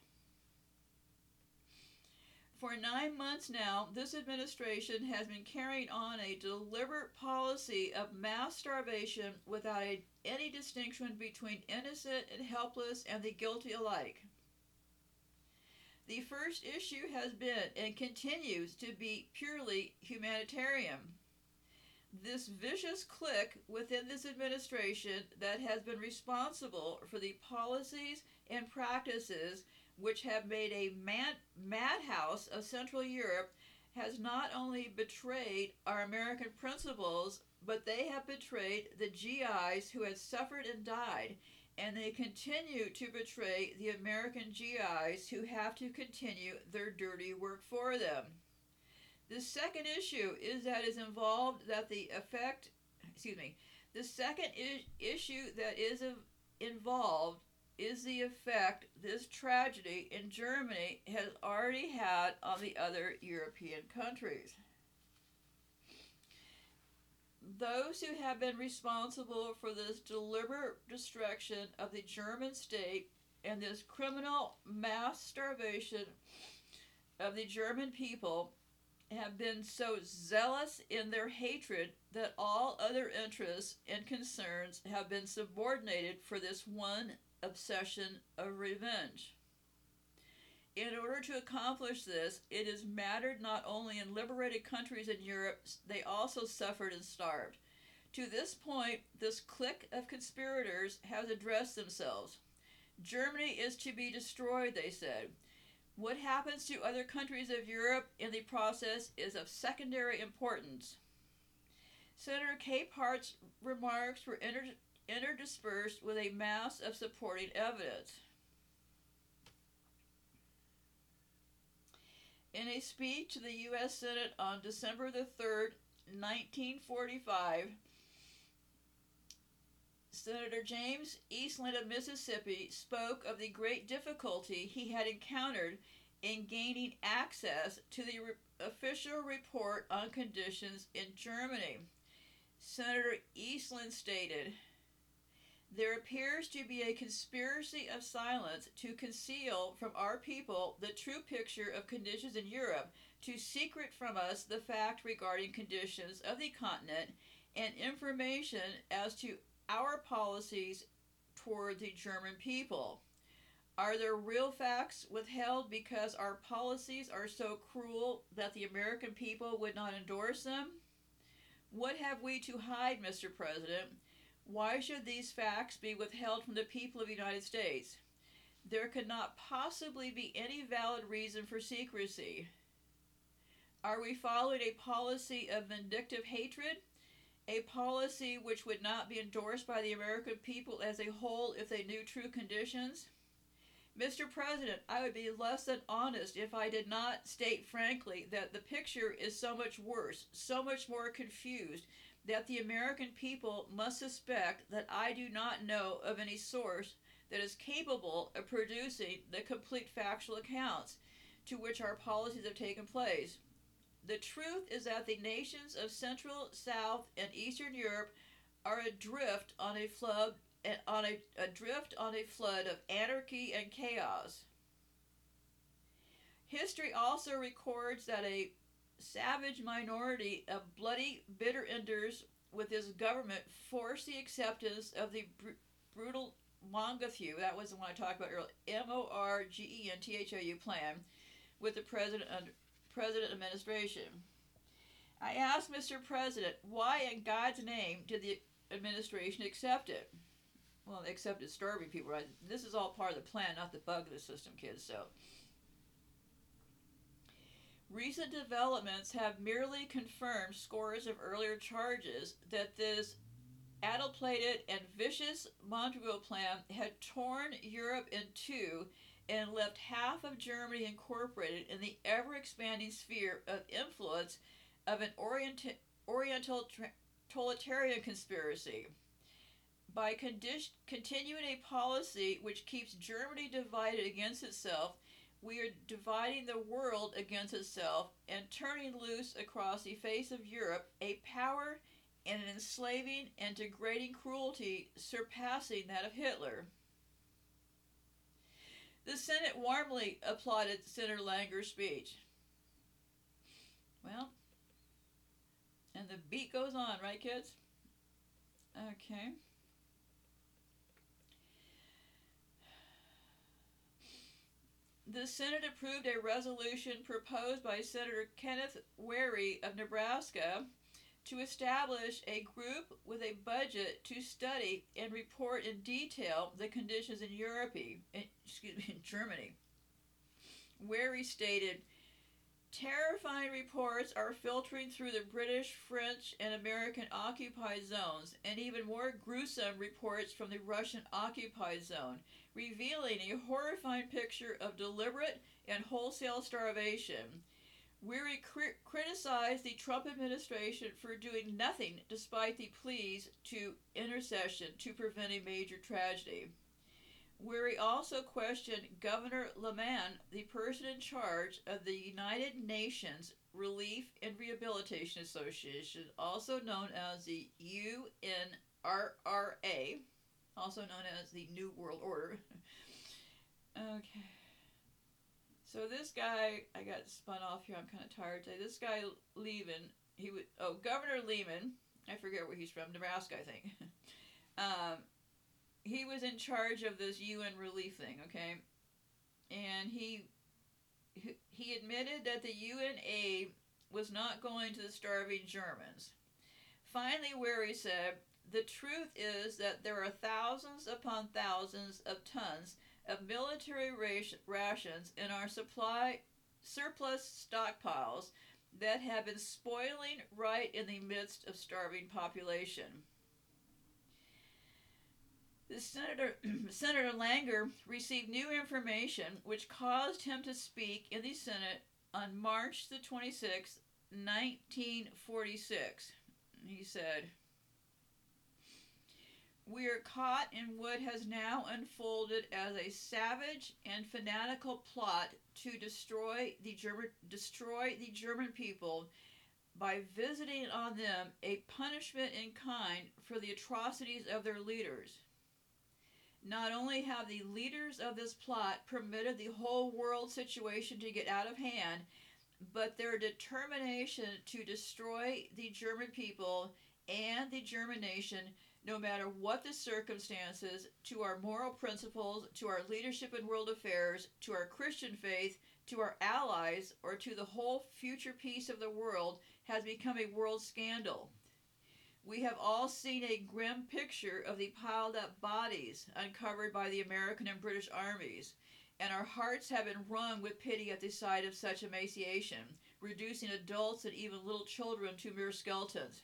For nine months now, this administration has been carrying on a deliberate policy of mass starvation without a, any distinction between innocent and helpless and the guilty alike. The first issue has been and continues to be purely humanitarian. This vicious clique within this administration that has been responsible for the policies and practices which have made a mad, madhouse of Central Europe, has not only betrayed our American principles, but they have betrayed the GIs who had suffered and died, and they continue to betray the American GIs who have to continue their dirty work for them. The second issue is that is involved that the effect, excuse me, the second issue that is involved is the effect this tragedy in Germany has already had on the other European countries. Those who have been responsible for this deliberate destruction of the German state and this criminal mass starvation of the German people have been so zealous in their hatred that all other interests and concerns have been subordinated for this one obsession of revenge. In order to accomplish this, it is mattered not only in liberated countries in Europe, they also suffered and starved. To this point, this clique of conspirators has addressed themselves. Germany is to be destroyed, they said. What happens to other countries of Europe in the process is of secondary importance. Senator Capehart's remarks were inter- interdispersed with a mass of supporting evidence. In a speech to the U.S. Senate on December the 3rd, 1945, Senator James Eastland of Mississippi spoke of the great difficulty he had encountered in gaining access to the re- official report on conditions in Germany. Senator Eastland stated, there appears to be a conspiracy of silence to conceal from our people the true picture of conditions in Europe, to secret from us the fact regarding conditions of the continent, and information as to our policies toward the German people. Are there real facts withheld because our policies are so cruel that the American people would not endorse them? What have we to hide, Mr. President? Why should these facts be withheld from the people of the United States? There could not possibly be any valid reason for secrecy. Are we following a policy of vindictive hatred? A policy which would not be endorsed by the American people as a whole if they knew true conditions? Mr. President, I would be less than honest if I did not state frankly that the picture is so much worse, so much more confused, that the American people must suspect that I do not know of any source that is capable of producing the complete factual accounts to which our policies have taken place. The truth is that the nations of Central, South, and Eastern Europe are adrift on a flood eh, on a adrift on a flood of anarchy and chaos. History also records that a savage minority of bloody, bitter enders with his government forced the acceptance of the br- brutal Montague, that was the one I talked about earlier, M O R G E N T H O U plan, with the president under, president administration. I asked Mr. President, why in God's name did the administration accept it? Well, they accepted starving people, right? This is all part of the plan, not the bug of the system, kids. So. Recent developments have merely confirmed scores of earlier charges that this addle-plated and vicious Montreal plan had torn Europe in two and left half of Germany incorporated in the ever expanding sphere of influence of an Orient- Oriental tra- totalitarian conspiracy. By condi- continuing a policy which keeps Germany divided against itself, we are dividing the world against itself and turning loose across the face of Europe a power and an enslaving and degrading cruelty surpassing that of Hitler. The Senate warmly applauded Senator Langer's speech. Well, and the beat goes on, right, kids? Okay. The Senate approved a resolution proposed by Senator Kenneth Wherry of Nebraska to establish a group with a budget to study and report in detail the conditions in Europe, in, excuse me, [LAUGHS] in Germany. Wherry stated, Terrifying reports are filtering through the British, French, and American occupied zones, and even more gruesome reports from the Russian occupied zone, revealing a horrifying picture of deliberate and wholesale starvation. Wherry cri- criticized the Truman administration for doing nothing despite the pleas to intercession to prevent a major tragedy. Wherry also questioned Governor Lehman, the person in charge of the United Nations Relief and Rehabilitation Association, also known as the UNRRA, also known as the New World Order. [LAUGHS] okay. So this guy, I got spun off here. I'm kind of tired today. This guy Lehman, he would. Oh, Governor Lehman. I forget where he's from. Nebraska, I think. [LAUGHS] um, he was in charge of this UN relief thing. Okay, and he he admitted that the UN aid was not going to the starving Germans. Finally, where he said, the truth is that there are thousands upon thousands of tons of military rations in our supply surplus stockpiles that have been spoiling right in the midst of starving population. The Senator, [CLEARS THROAT] Senator Langer received new information which caused him to speak in the Senate on March the 26th, 1946. He said, we are caught in what has now unfolded as a savage and fanatical plot to destroy the German destroy the German people by visiting on them a punishment in kind for the atrocities of their leaders. Not only have the leaders of this plot permitted the whole world situation to get out of hand, but their determination to destroy the German people and the German nation no matter what the circumstances, to our moral principles, to our leadership in world affairs, to our Christian faith, to our allies, or to the whole future peace of the world, has become a world scandal. We have all seen a grim picture of the piled up bodies uncovered by the American and British armies, and our hearts have been wrung with pity at the sight of such emaciation, reducing adults and even little children to mere skeletons.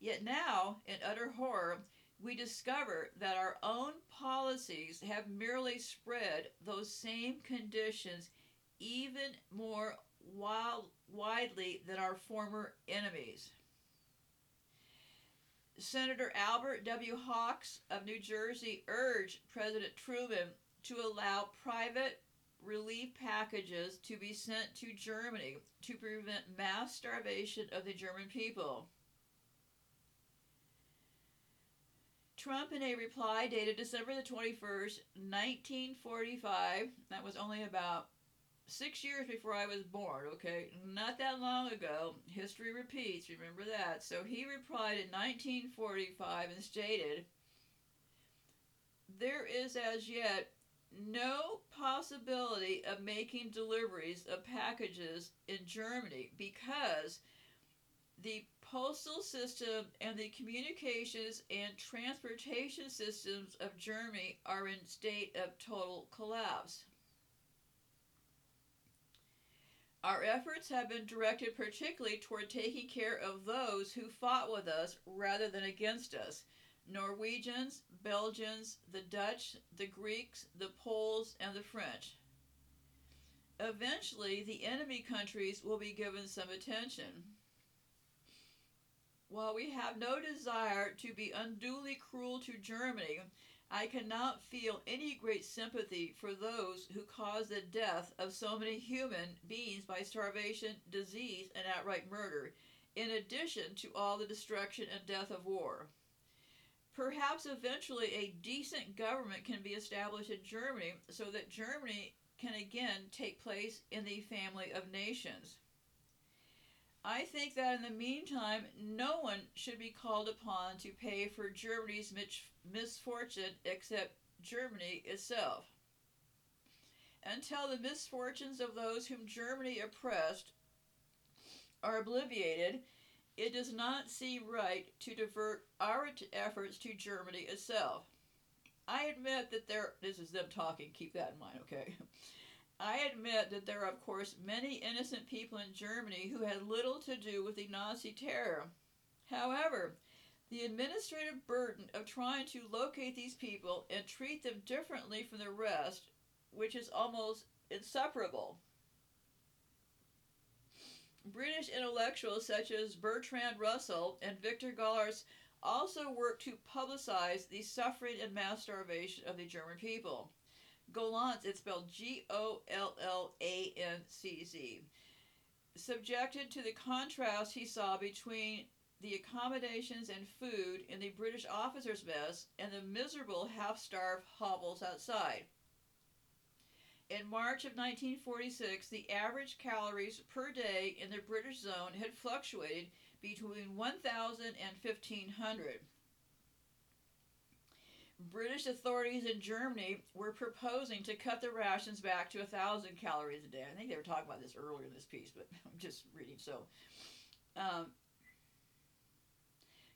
Yet now, in utter horror, we discover that our own policies have merely spread those same conditions even more wild, widely than our former enemies. Senator Albert W. Hawkes of New Jersey urged President Truman to allow private relief packages to be sent to Germany to prevent mass starvation of the German people. Truman, in a reply dated December the 21st, 1945, that was only about six years before I was born, okay? Not that long ago. History repeats, remember that. So he replied in 1945 and stated, There is as yet no possibility of making deliveries of packages in Germany because the postal system and the communications and transportation systems of Germany are in state of total collapse. Our efforts have been directed particularly toward taking care of those who fought with us rather than against us, Norwegians, Belgians, the Dutch, the Greeks, the Poles, and the French. Eventually, the enemy countries will be given some attention. While we have no desire to be unduly cruel to Germany, I cannot feel any great sympathy for those who cause the death of so many human beings by starvation, disease, and outright murder, in addition to all the destruction and death of war. Perhaps eventually a decent government can be established in Germany so that Germany can again take place in the family of nations. I think that in the meantime, no one should be called upon to pay for Germany's misfortune except Germany itself. Until the misfortunes of those whom Germany oppressed are obliterated, it does not seem right to divert our efforts to Germany itself. I admit that there, this is them talking, keep that in mind, okay? [LAUGHS] I admit that there are, of course, many innocent people in Germany who had little to do with the Nazi terror. However, the administrative burden of trying to locate these people and treat them differently from the rest, which is almost inseparable. British intellectuals such as Bertrand Russell and Victor Gollancz also worked to publicize the suffering and mass starvation of the German people. Gollancz, it's spelled G O L L A N C Z, subjected to the contrast he saw between the accommodations and food in the British officers' mess and the miserable half starved hovels outside. In March of 1946, the average calories per day in the British zone had fluctuated between 1,000 and 1,500. British authorities in Germany were proposing to cut the rations back to 1,000 calories a day. I think they were talking about this earlier in this piece, but [LAUGHS] I'm just reading. So, um,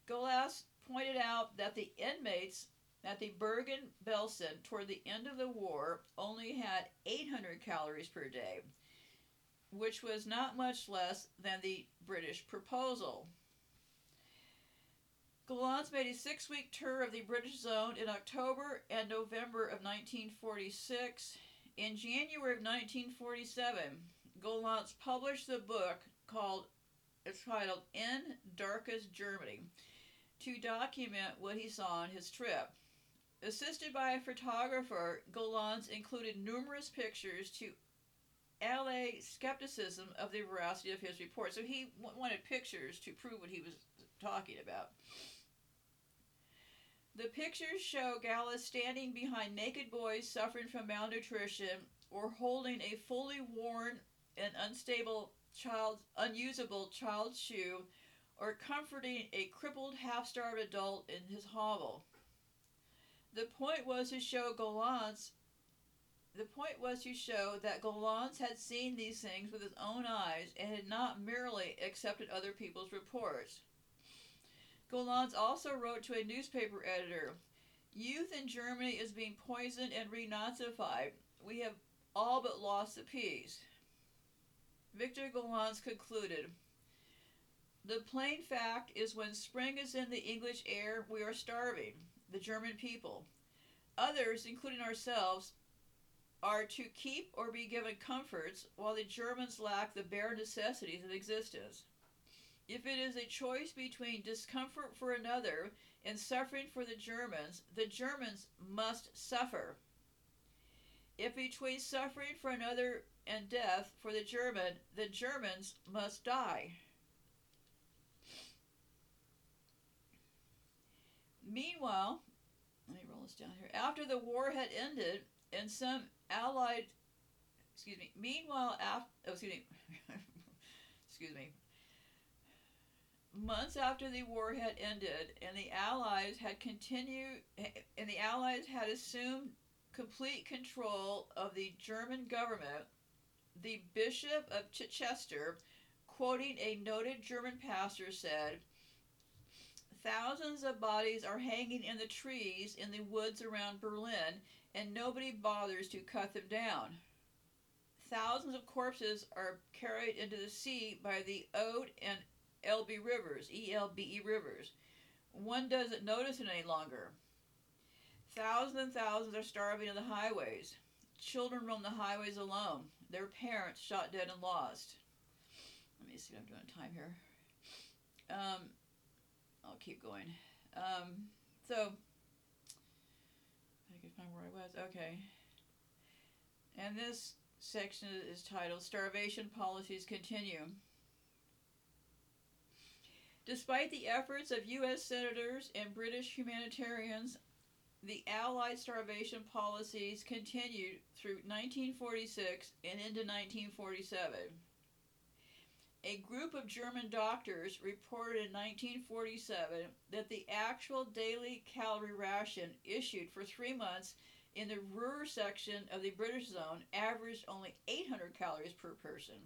Gollancz pointed out that the inmates at the Bergen-Belsen toward the end of the war only had 800 calories per day, which was not much less than the British proposal. Gollancz made a six week tour of the British zone in October and November of 1946. In January of 1947, Gollancz published the book called, it's titled In Darkest Germany, to document what he saw on his trip. Assisted by a photographer, Gollancz included numerous pictures to allay skepticism of the veracity of his report. So he w- wanted pictures to prove what he was talking about. The pictures show Gollancz standing behind naked boys suffering from malnutrition or holding a fully worn and unstable child unusable child's shoe or comforting a crippled half-starved adult in his hovel. The point was to show Gollancz the point was to show that Gollancz had seen these things with his own eyes and had not merely accepted other people's reports. Gollancz also wrote to a newspaper editor Youth in Germany is being poisoned and renazified. We have all but lost the peace. Victor Gollancz concluded The plain fact is when spring is in the English air, we are starving, the German people. Others, including ourselves, are to keep or be given comforts, while the Germans lack the bare necessities of existence. If it is a choice between discomfort for another and suffering for the Germans, the Germans must suffer. If between suffering for another and death for the German, the Germans must die. Meanwhile, let me roll this down here. After the war had ended and some allied excuse me meanwhile after oh, excuse me [LAUGHS] excuse me months after the war had ended and the allies had continued and the allies had assumed complete control of the german government the bishop of chichester quoting a noted german pastor said thousands of bodies are hanging in the trees in the woods around berlin and nobody bothers to cut them down. Thousands of corpses are carried into the sea by the Oder and Elbe rivers, E L B E rivers. one doesn't notice it any longer. Thousands and thousands are starving on the highways. Children roam the highways alone. Their parents shot dead and lost. Let me see what I'm doing time here. Um, I'll keep going. Um, so, I can find where I was. Okay. And this section is titled Starvation Policies Continue. Despite the efforts of U.S. senators and British humanitarians, the Allied starvation policies continued through 1946 and into 1947. A group of German doctors reported in 1947 that the actual daily calorie ration issued for three months in the Ruhr section of the British zone averaged only 800 calories per person.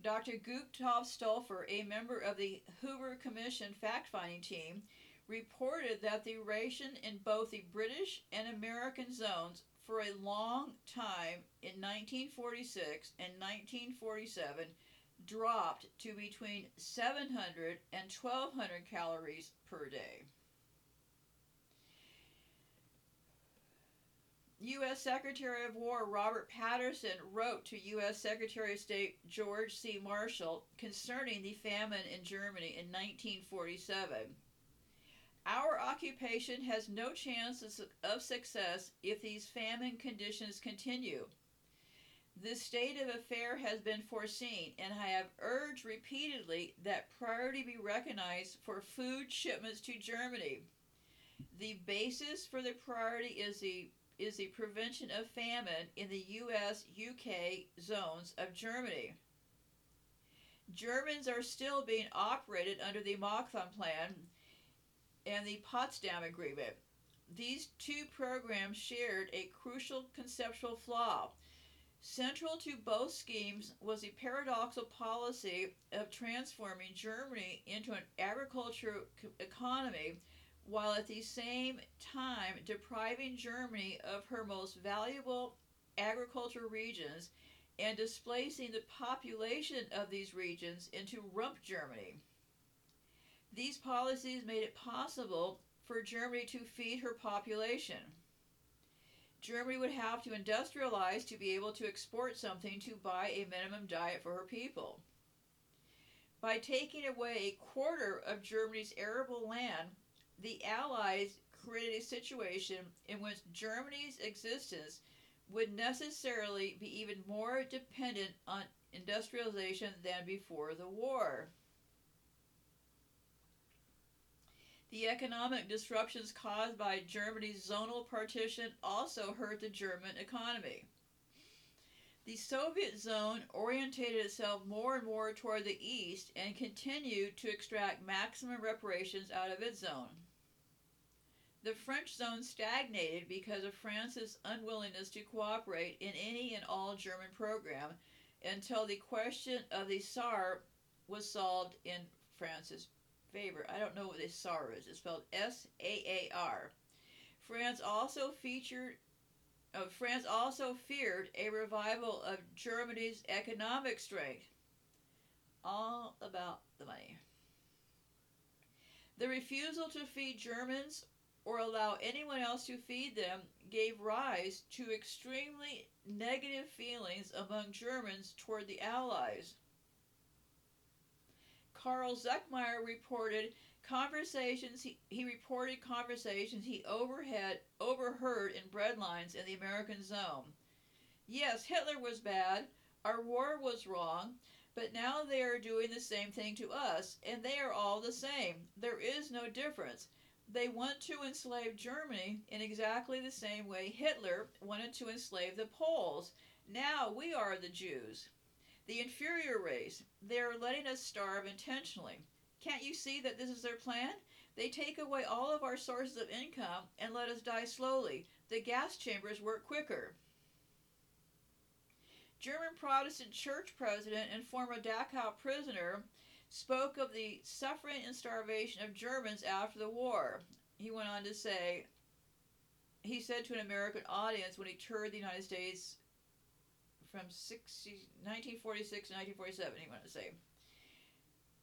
Dr. Gustav Stolper, a member of the Hoover Commission fact finding team, reported that the ration in both the British and American zones for a long time in 1946 and 1947 dropped to between 700 and 1200 calories per day. U.S. Secretary of War Robert Patterson wrote to U.S. Secretary of State George C. Marshall concerning the famine in Germany in 1947. Our occupation has no chance of success if these famine conditions continue. This state of affair has been foreseen, and I have urged repeatedly that priority be recognized for food shipments to Germany. The basis for the priority is the is the prevention of famine in the US UK zones of Germany. Germans are still being operated under the Morgenthau Plan and the Potsdam Agreement. These two programs shared a crucial conceptual flaw. Central to both schemes was the paradoxical policy of transforming Germany into an agricultural economy while at the same time depriving Germany of her most valuable agricultural regions and displacing the population of these regions into rump Germany. These policies made it possible for Germany to feed her population. Germany would have to industrialize to be able to export something to buy a minimum diet for her people. By taking away a quarter of Germany's arable land, the Allies created a situation in which Germany's existence would necessarily be even more dependent on industrialization than before the war. The economic disruptions caused by Germany's zonal partition also hurt the German economy. The Soviet zone orientated itself more and more toward the east and continued to extract maximum reparations out of its zone. The French zone stagnated because of France's unwillingness to cooperate in any and all German program until the question of the Saar was solved in France's favor. I don't know what the Saar is. It's spelled S A A R. France also featured uh, France also feared a revival of Germany's economic strength. All about the money. The refusal to feed Germans or allow anyone else to feed them gave rise to extremely negative feelings among Germans toward the Allies. Carl Zuckmayer reported conversations he, he reported conversations he overhead overheard in breadlines in the American zone. Yes, Hitler was bad, our war was wrong, but now they are doing the same thing to us, and they are all the same. There is no difference. They want to enslave Germany in exactly the same way Hitler wanted to enslave the Poles. Now we are the Jews. The inferior race. They are letting us starve intentionally. Can't you see that this is their plan? They take away all of our sources of income and let us die slowly. The gas chambers work quicker. German Protestant church president and former Dachau prisoner spoke of the suffering and starvation of Germans after the war. He went on to say, he said to an American audience when he toured the United States from 60, 1946 to 1947, he wanted to say,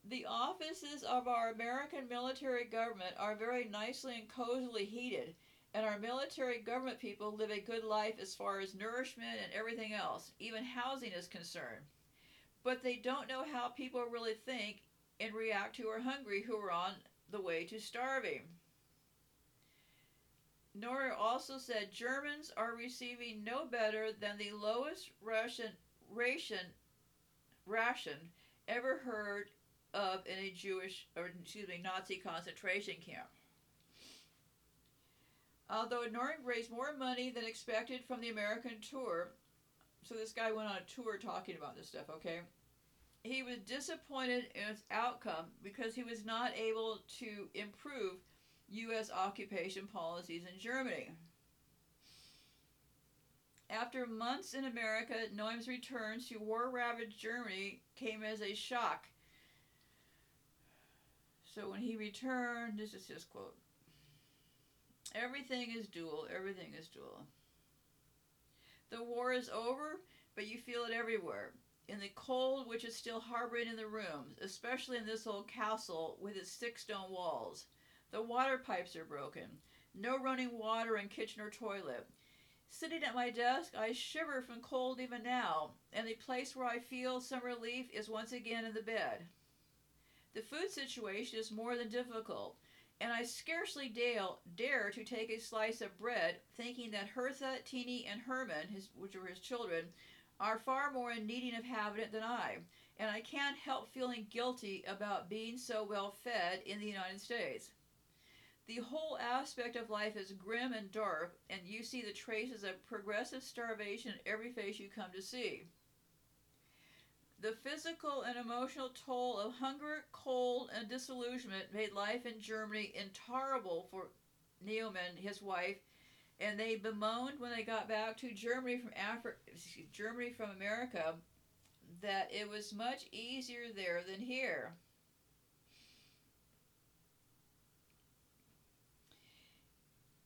The offices of our American military government are very nicely and cozily heated, and our military government people live a good life as far as nourishment and everything else, even housing is concerned. But they don't know how people really think and react who are hungry, who are on the way to starving. Niemöller also said Germans are receiving no better than the lowest Russian ration ration ever heard of in a Jewish or excuse me Nazi concentration camp. Although Niemöller raised more money than expected from the American tour, so this guy went on a tour talking about this stuff, okay? He was disappointed in its outcome because he was not able to improve U.S. occupation policies in Germany. After months in America, Niemöller's return to war ravaged Germany came as a shock. So when he returned, this is his quote Everything is dual, everything is dual. The war is over, but you feel it everywhere. In the cold, which is still harboring in the rooms, especially in this old castle with its thick stone walls. The water pipes are broken. No running water in kitchen or toilet. Sitting at my desk, I shiver from cold even now, and the place where I feel some relief is once again in the bed. The food situation is more than difficult, and I scarcely dare, dare to take a slice of bread, thinking that Hertha, Teeny, and Herman, his, which were his children, are far more in needing of having it than I, and I can't help feeling guilty about being so well fed in the United States. The whole aspect of life is grim and dark, and you see the traces of progressive starvation in every face you come to see. The physical and emotional toll of hunger, cold, and disillusionment made life in Germany intolerable for Niemöller, his wife, and they bemoaned when they got back to Germany from Africa, Germany from America, that it was much easier there than here.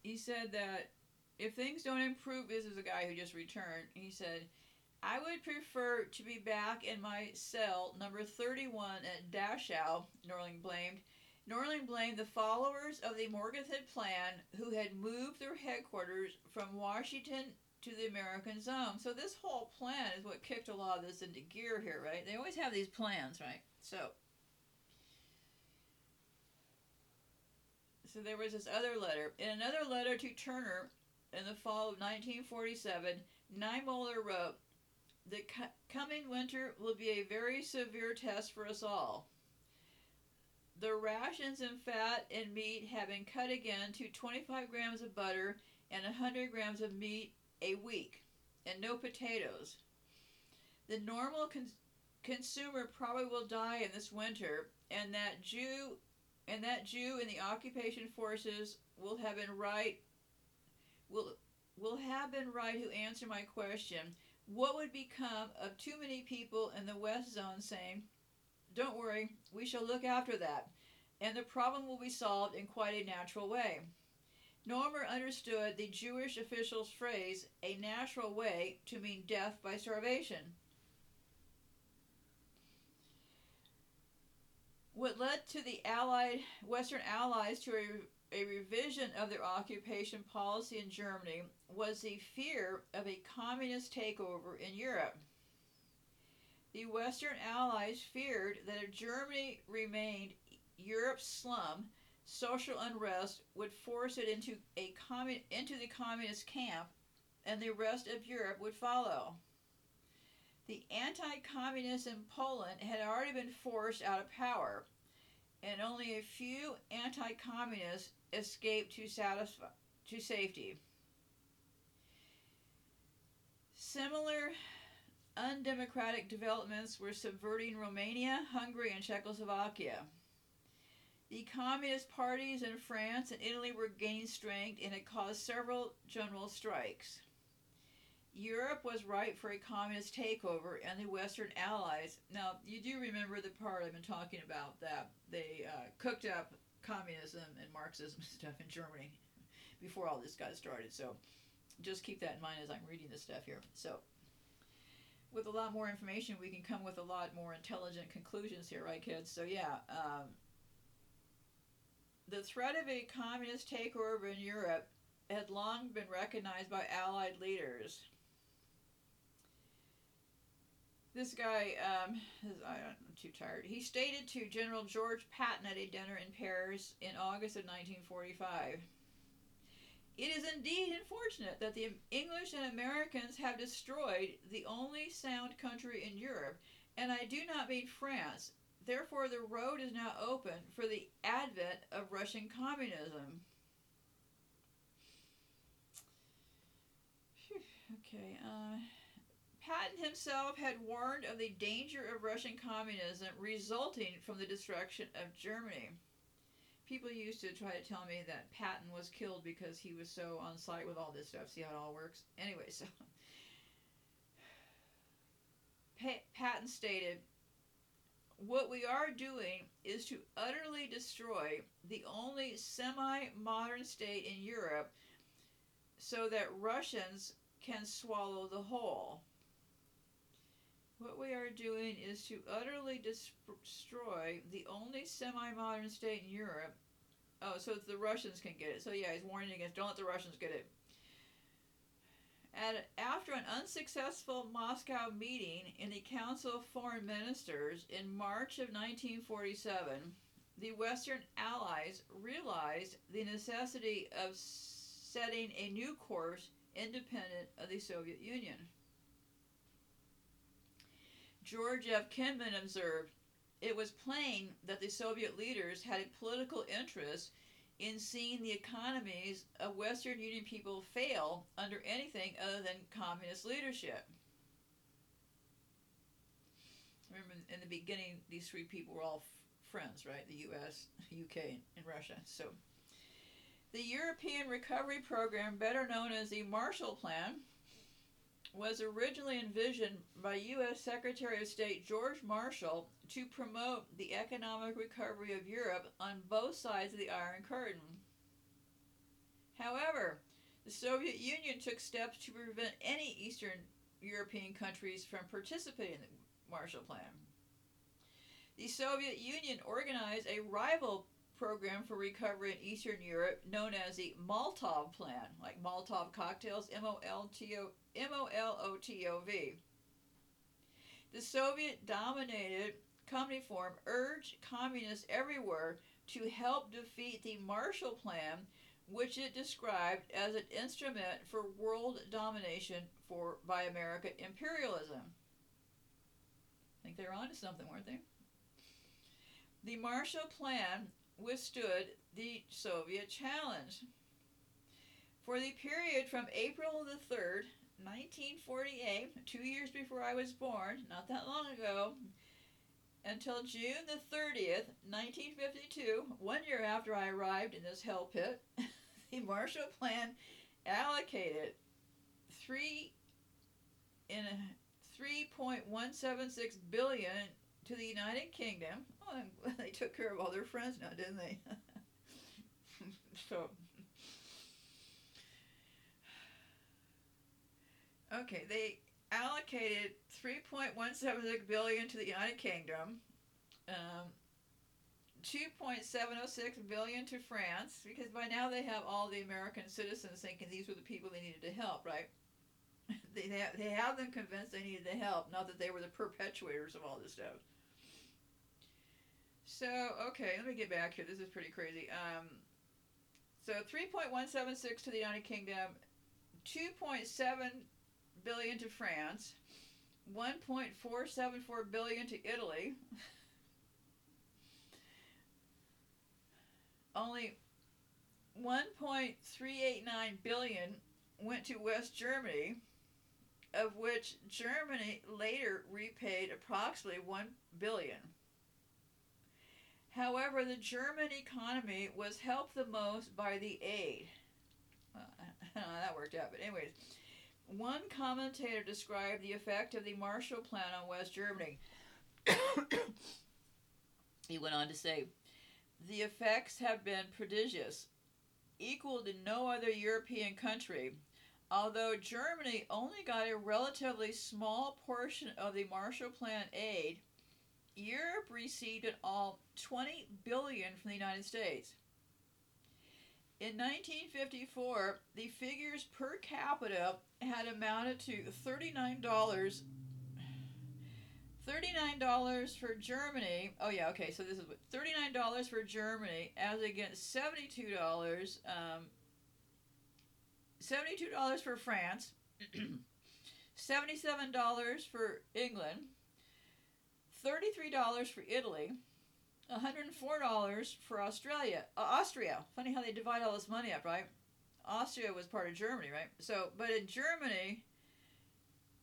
He said that if things don't improve, this is a guy who just returned. He said, I would prefer to be back in my cell number 31 at Dachau, Niemöller blamed. Niemöller blamed the followers of the Morgenthau Plan who had moved their headquarters from Washington to the American zone. So this whole plan is what kicked a lot of this into gear here, right? They always have these plans, right? So So there was this other letter. In another letter to Turner in the fall of 1947, Niemöller wrote, The co- coming winter will be a very severe test for us all. The rations in fat and meat have been cut again to 25 grams of butter and 100 grams of meat a week, and no potatoes. The normal con- consumer probably will die in this winter, and that Jew and that Jew in the occupation forces will have been right will will have been right who answer my question what would become of too many people in the west zone saying don't worry we shall look after that and the problem will be solved in quite a natural way Niemöller understood the Jewish official's phrase, a natural way, to mean death by starvation. What led to the Allied Western Allies to a, a revision of their occupation policy in Germany was the fear of a communist takeover in Europe. The Western Allies feared that if Germany remained Europe's slum, social unrest would force it into a commun- into the communist camp, and the rest of Europe would follow. The anti-communists in Poland had already been forced out of power, and only a few anti-communists escaped to satisfy to safety. Similar undemocratic developments were subverting Romania, Hungary, and Czechoslovakia. The communist parties in France and Italy were gaining strength and it caused several general strikes. Europe was ripe for a communist takeover, and the Western Allies. Now, you do remember the part I've been talking about that they uh, cooked up communism and Marxism [LAUGHS] stuff in Germany before all this got started. So, just keep that in mind as I'm reading this stuff here. So, with a lot more information, we can come with a lot more intelligent conclusions here, right, kids? So yeah, um, the threat of a communist takeover in Europe had long been recognized by Allied leaders. This guy, um, I'm too tired. He stated to General George Patton at a dinner in Paris in August of 1945. It is indeed unfortunate that the English and Americans have destroyed the only sound country in Europe, and I do not mean France. Therefore, the road is now open for the advent of Russian communism. Phew, Okay, uh, Patton himself had warned of the danger of Russian communism resulting from the destruction of Germany. People used to try to tell me that Patton was killed because he was so on site with all this stuff. See how it all works? Anyway, so. Pa- Patton stated, What we are doing is to utterly destroy the only semi modern state in Europe so that Russians can swallow the whole. What we are doing is to utterly destroy the only semi modern state in Europe. Oh, so the Russians can get it. So, yeah, he's warning against don't let the Russians get it. At, after an unsuccessful Moscow meeting in the Council of Foreign Ministers in March of 1947, the Western Allies realized the necessity of setting a new course independent of the Soviet Union. George F. Kennan observed, It was plain that the Soviet leaders had a political interest in seeing the economies of Western Union people fail under anything other than communist leadership. Remember, in the beginning, these three people were all f- friends, right? The U.S., UK, and Russia. So, the European Recovery Program, better known as the Marshall Plan, was originally envisioned by U.S. Secretary of State George Marshall to promote the economic recovery of Europe on both sides of the Iron Curtain. However, the Soviet Union took steps to prevent any Eastern European countries from participating in the Marshall Plan. The Soviet Union organized a rival program for recovery in Eastern Europe known as the Molotov Plan, like Molotov cocktails, M O L T O M O L O T O V. The Soviet dominated Cominform urged communists everywhere to help defeat the Marshall Plan, which it described as an instrument for world domination for by American imperialism. I think they were onto something, weren't they? The Marshall Plan withstood the Soviet challenge. For the period from April the 3rd, 1948, two years before I was born, not that long ago, until June the 30th, 1952, one year after I arrived in this hell pit, [LAUGHS] the Marshall Plan allocated three in a 3.176 billion to the United Kingdom. Oh, they took care of all their friends now, didn't they? [LAUGHS] so, okay, they allocated 3.176 billion to the United Kingdom, um, 2.706 billion to France, because by now they have all the American citizens thinking these were the people they needed to help, right? [LAUGHS] they they have, they have them convinced they needed the help, not that they were the perpetuators of all this stuff. So okay, let me get back here. This is pretty crazy. Um, so three point one seven six to the United Kingdom, two point seven billion to France, one point four seven four billion to Italy. [LAUGHS] Only one point three eight nine billion went to West Germany, of which Germany later repaid approximately one billion. However, the German economy was helped the most by the aid. [LAUGHS] Uh, [LAUGHS] that worked out, but anyways, one commentator described the effect of the Marshall Plan on West Germany. [COUGHS] he went on to say, the effects have been prodigious, equal to no other European country. Although Germany only got a relatively small portion of the Marshall Plan aid, Europe received in all 20 billion from the United States. In 1954, the figures per capita had amounted to $39 $39 for Germany. Oh yeah, okay. So this is what $39 for Germany as against $72 um, $72 for France, [CLEARS THROAT] $77 for England, $33 for Italy, $104 for Australia. Uh, Austria. Funny how they divide all this money up, right? Austria was part of Germany, right? So, but in Germany,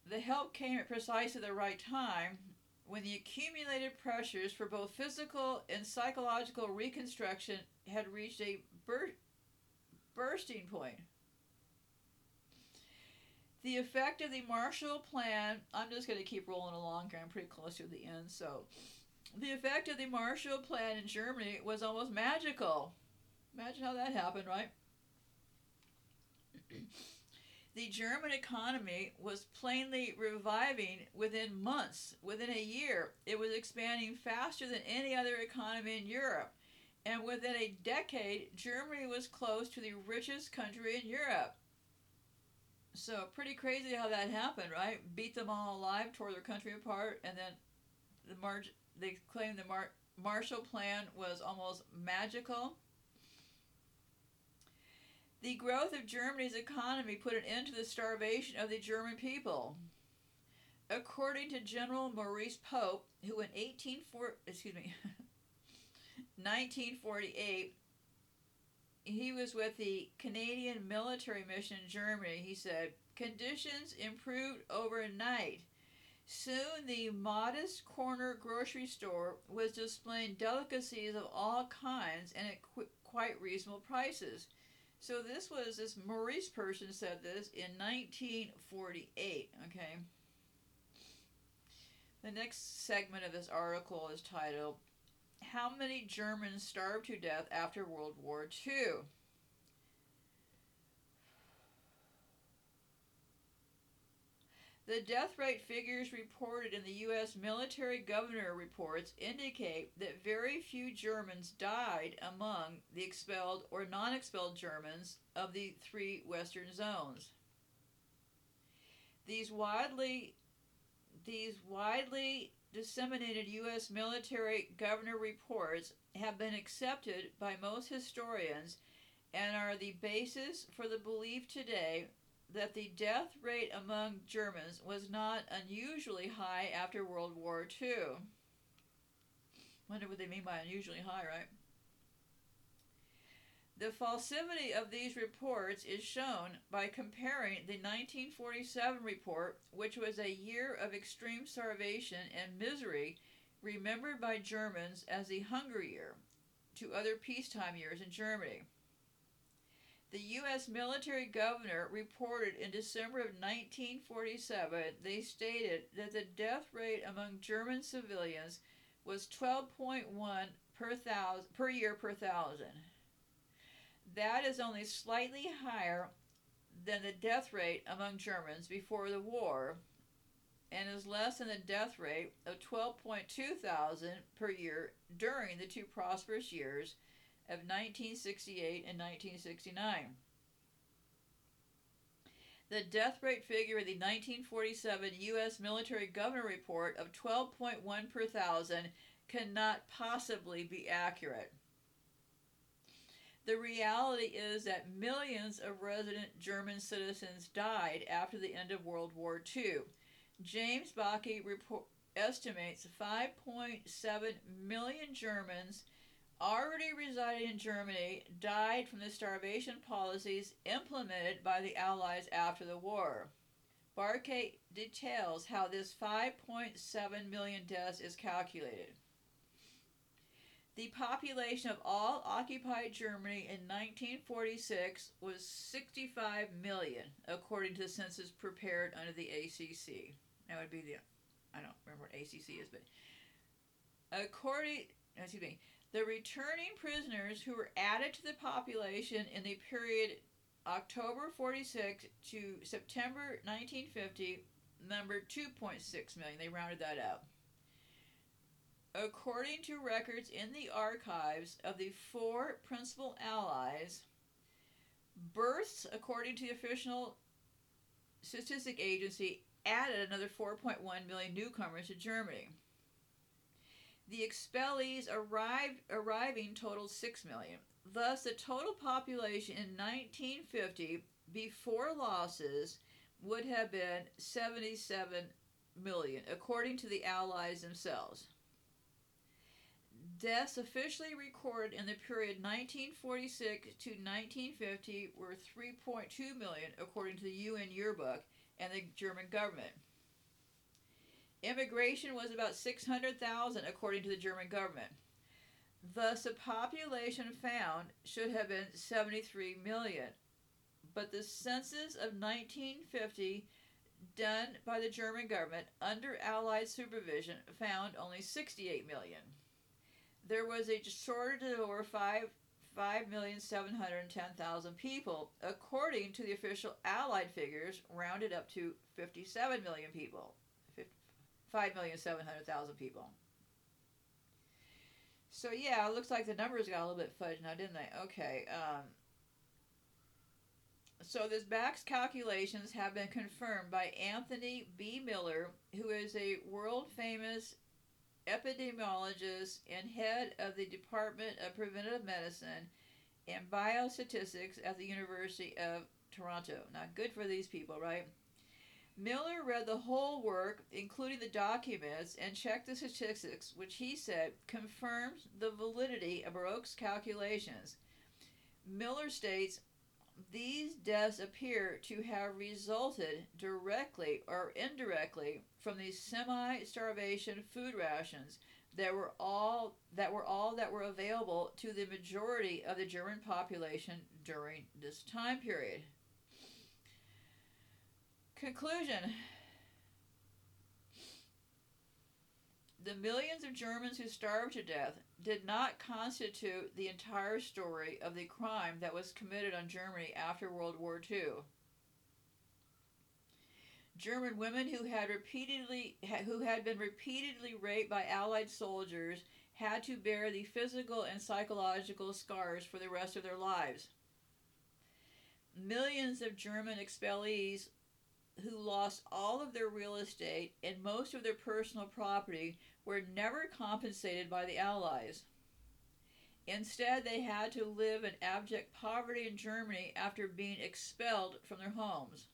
the help came at precisely the right time when the accumulated pressures for both physical and psychological reconstruction had reached a bur- bursting point. The effect of the Marshall Plan, I'm just going to keep rolling along here, I'm pretty close to the end. So, the effect of the Marshall Plan in Germany was almost magical. Imagine how that happened, right? [CLEARS THROAT] the German economy was plainly reviving within months, within a year. It was expanding faster than any other economy in Europe. And within a decade, Germany was close to the richest country in Europe. So, pretty crazy how that happened, right? Beat them all alive, tore their country apart, and then the Mar- they claimed the Mar- Marshall Plan was almost magical. The growth of Germany's economy put an end to the starvation of the German people. According to General Maurice Pope, who in 1840, excuse me, [LAUGHS] 1948, he was with the Canadian military mission in Germany. He said, Conditions improved overnight. Soon the modest corner grocery store was displaying delicacies of all kinds and at qu- quite reasonable prices. So this was this Maurice person said this in 1948. Okay. The next segment of this article is titled "How Many Germans Starved to Death After World War II." The death rate figures reported in the U.S. military governor reports indicate that very few Germans died among the expelled or non expelled Germans of the three Western zones. These widely, these widely disseminated U.S. military governor reports have been accepted by most historians and are the basis for the belief today that the death rate among Germans was not unusually high after World War II. Wonder what they mean by unusually high, right? The falsity of these reports is shown by comparing the 1947 report, which was a year of extreme starvation and misery remembered by Germans as the Hunger Year, to other peacetime years in Germany. The U.S. military governor reported in December of 1947 they stated that the death rate among German civilians was 12.1 per thousand per year per thousand. That is only slightly higher than the death rate among Germans before the war and is less than the death rate of 12.2 thousand per year during the two prosperous years of 1968 and 1969. The death rate figure in the 1947 U.S. military governor report of 12.1 per thousand cannot possibly be accurate. The reality is that millions of resident German citizens died after the end of World War II. James Bacque report, estimates 5.7 million Germans already residing in Germany died from the starvation policies implemented by the Allies after the war. Bacque details how this 5.7 million deaths is calculated. The population of all occupied Germany in 1946 was 65 million, according to the census prepared under the ACC. That would be the, I don't remember what ACC is, but according, excuse me, the returning prisoners who were added to the population in the period October 46 to September 1950 numbered 2.6 million. They rounded that up. According to records in the archives of the four principal allies, births, according to the official statistic agency, added another 4.1 million newcomers to Germany. The expellees arrived, arriving totaled 6 million. Thus, the total population in 1950 before losses would have been 77 million, according to the Allies themselves. Deaths officially recorded in the period 1946 to 1950 were 3.2 million, according to the UN yearbook and the German government. Immigration was about 600,000, according to the German government. Thus, the population found should have been 73 million. But the census of 1950, done by the German government under Allied supervision, found only 68 million. There was a shortage of over 5 5,710,000 people, according to the official Allied figures, rounded up to 57 million people. 5,700,000 people. So yeah, it looks like the numbers got a little bit fudged now, didn't they? Okay. Um, so this Bacque's calculations have been confirmed by Anthony B. Miller, who is a world famous epidemiologist and head of the Department of Preventive Medicine and Biostatistics at the University of Toronto. Not good for these people, right? Miller read the whole work, including the documents, and checked the statistics, which he said confirmed the validity of Baruch's calculations. Miller states these deaths appear to have resulted directly or indirectly from these semi-starvation food rations that were all that were all that were available to the majority of the German population during this time period. Conclusion The millions of Germans who starved to death did not constitute the entire story of the crime that was committed on Germany after World War II. German women who had repeatedly who had been repeatedly raped by allied soldiers had to bear the physical and psychological scars for the rest of their lives. Millions of German expellees who lost all of their real estate and most of their personal property were never compensated by the Allies. Instead, they had to live in abject poverty in Germany after being expelled from their homes.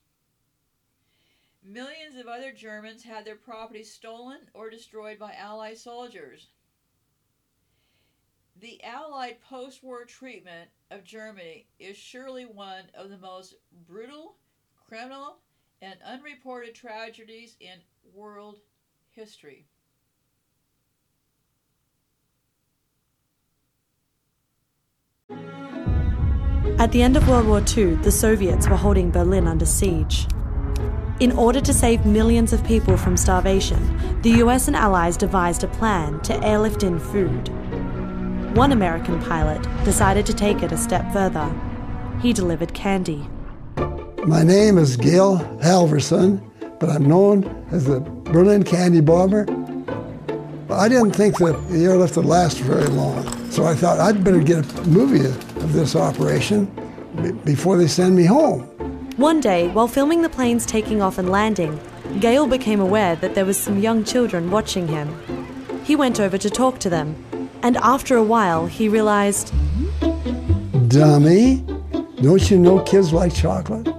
Millions of other Germans had their property stolen or destroyed by Allied soldiers. The Allied post war treatment of Germany is surely one of the most brutal, criminal, and unreported tragedies in world history. At the end of World War II, the Soviets were holding Berlin under siege. In order to save millions of people from starvation, the US and Allies devised a plan to airlift in food. One American pilot decided to take it a step further. He delivered candy. My name is Gail Halvorsen, but I'm known as the Berlin Candy Bomber. I didn't think that the airlift would last very long, so I thought I'd better get a movie of this operation before they send me home. One day, while filming the planes taking off and landing, Gail became aware that there was some young children watching him. He went over to talk to them, and after a while, he realized, Dummy, don't you know kids like chocolate?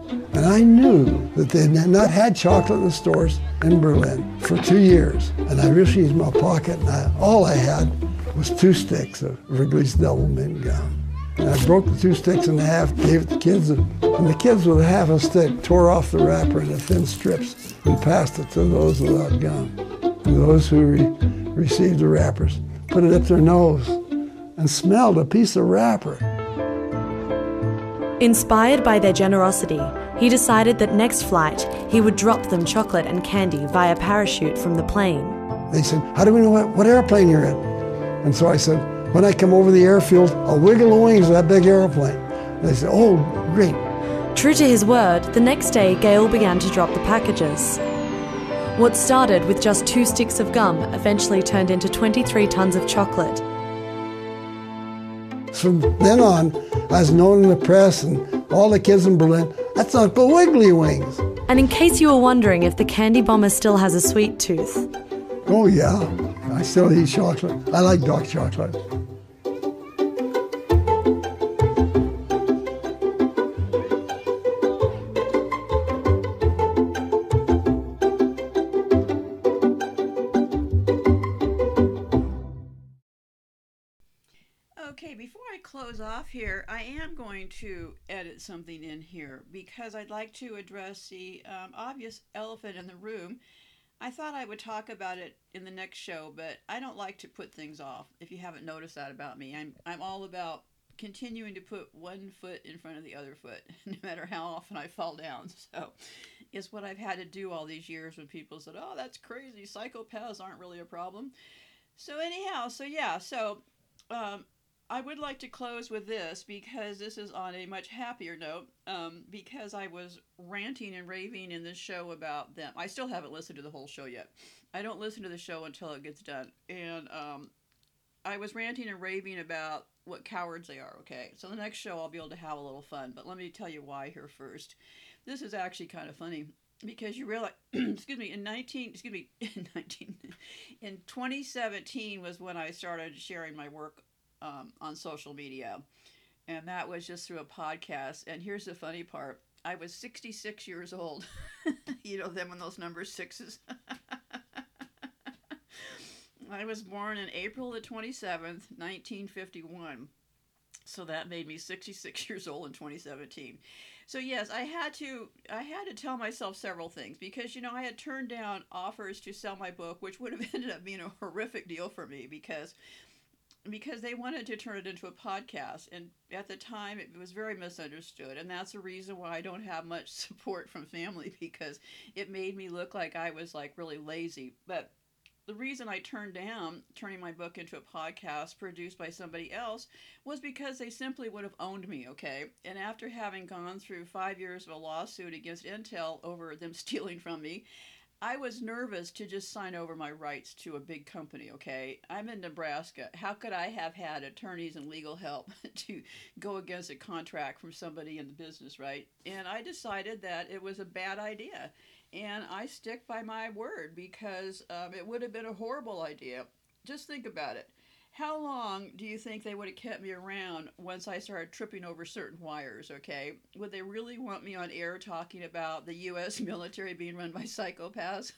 And I knew that they had not had chocolate in the stores in Berlin for two years. And I reached in my pocket, and I, all I had was two sticks of Wrigley's Doublemint gum. And I broke the two sticks in half, gave it to the kids, and, and the kids with half a stick tore off the wrapper into thin strips and passed it to those without gum. And those who re received the wrappers put it up their nose and smelled a piece of wrapper. Inspired by their generosity, he decided that next flight he would drop them chocolate and candy via parachute from the plane. They said, How do we know what, what airplane you're in? And so I said, When I come over the airfield, I'll wiggle the wings of that big airplane. And they said, Oh, great. True to his word, the next day Gail began to drop the packages. What started with just two sticks of gum eventually turned into 23 tons of chocolate. From then on, I was known in the press and all the kids in Berlin, that's Uncle Wiggly Wings. And in case you were wondering if the candy bomber still has a sweet tooth, Oh, yeah, I still eat chocolate. I like dark chocolate. Close off here, I am going to edit something in here because I'd like to address the um, obvious elephant in the room. I thought I would talk about it in the next show, but I don't like to put things off. If you haven't noticed that about me, I'm I'm all about continuing to put one foot in front of the other foot, [LAUGHS] no matter how often I fall down. [LAUGHS] So, it's what I've had to do all these years when people said, "Oh, that's crazy. Psychopaths aren't really a problem." So anyhow, so yeah, so um, I would like to close with this because this is on a much happier note. Um, because I was ranting and raving in this show about them. I still haven't listened to the whole show yet. I don't listen to the show until it gets done. And um, I was ranting and raving about what cowards they are, okay? So the next show I'll be able to have a little fun. But let me tell you why here first. This is actually kind of funny because you realize [CLEARS THROAT] excuse me in 19 excuse me [LAUGHS] in 19 in 2017 was when i started sharing my work um, on social media. And that was just through a podcast. And here's the funny part. I was 66 years old. [LAUGHS] You know them and those number sixes. [LAUGHS] I was born in april the 27th 1951 so that made me 66 [LAUGHS] years old in 2017 so yes i had to i had to tell myself several things because you know i had turned down offers to sell my book which would have ended up being a horrific deal for me because because they wanted to turn it into a podcast and at the time it was very misunderstood and that's the reason why i don't have much [LAUGHS] support from family because it made me look like i was like really lazy but the reason I turned down turning my book into a podcast produced by somebody else was because they simply would have owned me, okay? And after having gone through five years of a lawsuit against Intel over them [LAUGHS] stealing from me, I was nervous to just sign over my rights to a big company, okay? I'm in Nebraska. How could I have had attorneys and legal help [LAUGHS] to go against a contract from somebody in the business, right? And I decided that it was a bad idea and I stick by my word because um, it would have been a horrible idea. Just think about it. How long do you think they would have kept me around once I started tripping over certain wires? Okay, would they really want me on air talking about the U.S. [LAUGHS] military being run by psychopaths?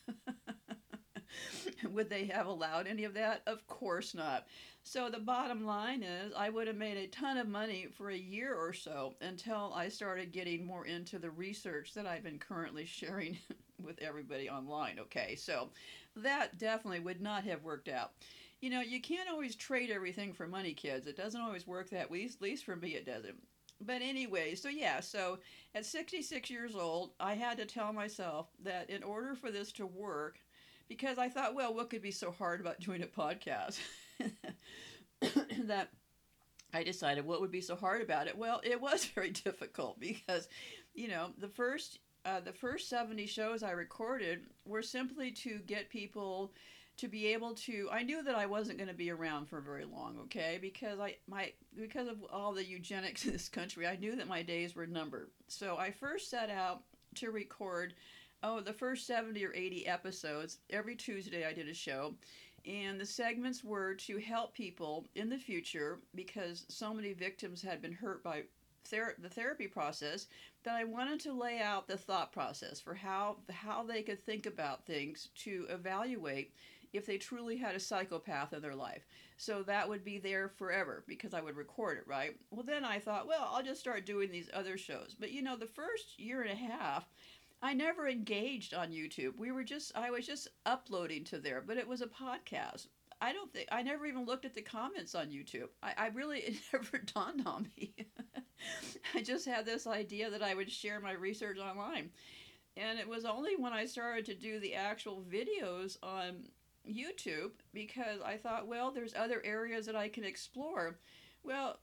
[LAUGHS] would they have allowed any of that? Of course not. So the bottom line is, I would have made a ton of money for a year or so until I started getting more into the research that I've been currently sharing [LAUGHS] with everybody online. Okay, so that definitely would not have worked out. You know, you can't always trade everything for money, kids. It doesn't always work that way. At least for me, it doesn't. But anyway, so yeah, so at 66 years old, I had to tell myself that in order for this to work, because I thought, well, what could be so hard about doing a podcast? [LAUGHS] that I decided what would be so hard about it. Well, it was [LAUGHS] very difficult because, you know, the first uh, the first 70 shows I recorded were simply to get people to be able to I knew that I wasn't going to be around for very long, okay? Because I my because of all the eugenics in this country, I knew that my days were numbered. So I first set out to record oh, the first 70 or 80 episodes. Every Tuesday I did a show. And the segments were to help people in the future because so many victims had been hurt by ther- the therapy process that I wanted to lay out the thought process for how how they could think about things to evaluate if they truly had a psychopath in their life. So that would be there forever because I would record it, right? Well, then I thought, well, I'll just start doing these other shows. But you know, the first year and a half, I never engaged on YouTube. We were just I was just uploading to there, but it was a podcast. I don't think I never even looked at the comments on YouTube. I, I really it [LAUGHS] never dawned on me. [LAUGHS] I just had this idea that I would share my research online. And it was only when I started to do the actual videos on YouTube because I thought, well, there's other areas that I can explore. Well,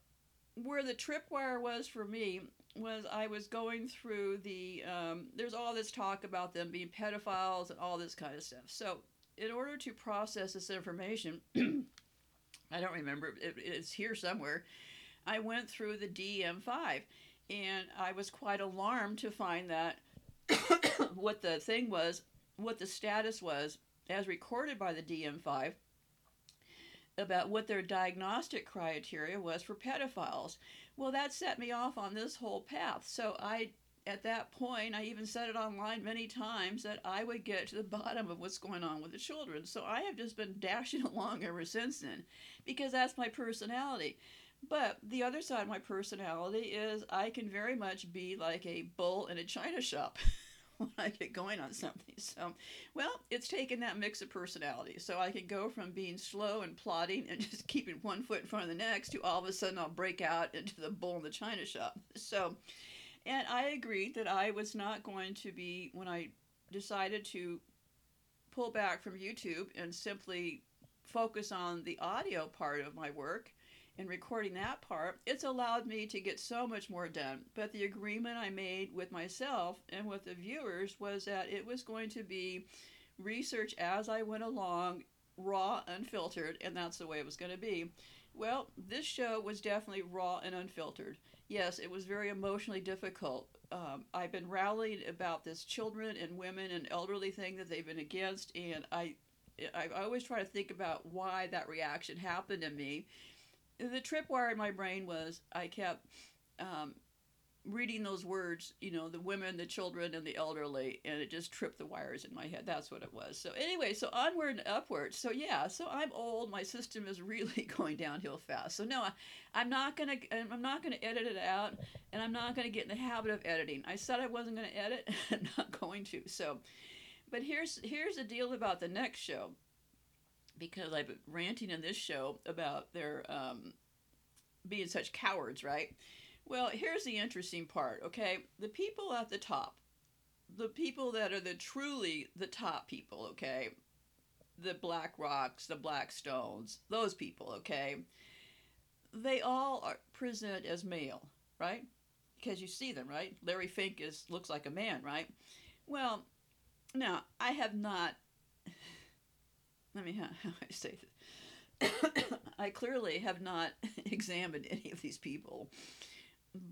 where the tripwire was for me was I was going through the. Um, there's all this talk about them being pedophiles and all this kind of stuff. So, in order to process this information, [CLEARS THROAT] I don't remember, it, it's here somewhere. I went through the DM5 and I was quite alarmed to find that [COUGHS] what the thing was, what the status was, as recorded by the DM5, about what their diagnostic criteria was for pedophiles. Well, that set me off on this whole path. So I, at that point, I even said it online many times that I would get to the [LAUGHS] bottom of what's going on with the children. So I have just been [LAUGHS] dashing along ever since then, because that's my personality. But the other side of my personality is I can very much be like a bull in a china shop. [LAUGHS] [LAUGHS] when I get going on something. So, well, it's taken that mix of personality. So I can go from being slow and plodding and [LAUGHS] just keeping one foot in front of the next to all of a sudden I'll break out into the bull in the china shop. So, and I agreed that I was not going to be, when I decided to pull back from YouTube and simply focus on the audio part of my work and recording that part, it's allowed me to get so much more done. But the agreement I made with myself and with the viewers was that it was going to be research as I went along, raw, unfiltered, and that's the way it was going to be. Well, this show was definitely raw and unfiltered. Yes, it was very emotionally difficult. Um, I've been rallying about this children and women and elderly thing that they've been against, and I, I always try to think about why that reaction happened to me the tripwire in my brain was I kept um, reading those words, you know, the women, the children, and the elderly, and it just tripped the wires in my head. That's what it was. So anyway, so onward and upward. So yeah, so I'm old. My system is [LAUGHS] really going downhill fast. So no, I, am not gonna, I'm not gonna edit it out, and I'm not gonna get in the habit of editing. I said I wasn't gonna edit, [LAUGHS] and I'm not going to. So, but here's here's the deal about the next show because I've been ranting in this show about their um, being such cowards, right? Well, here's the interesting part, okay? The people at the top, the people that are the truly the top people, okay? The BlackRocks, the Blackstones, those people, okay? They all are present as male, right? Because you see them, right? Larry Fink is looks like a man, right? Well, now I have not let me [LAUGHS] how, I say this. [COUGHS] I clearly have not [LAUGHS] examined any of these people,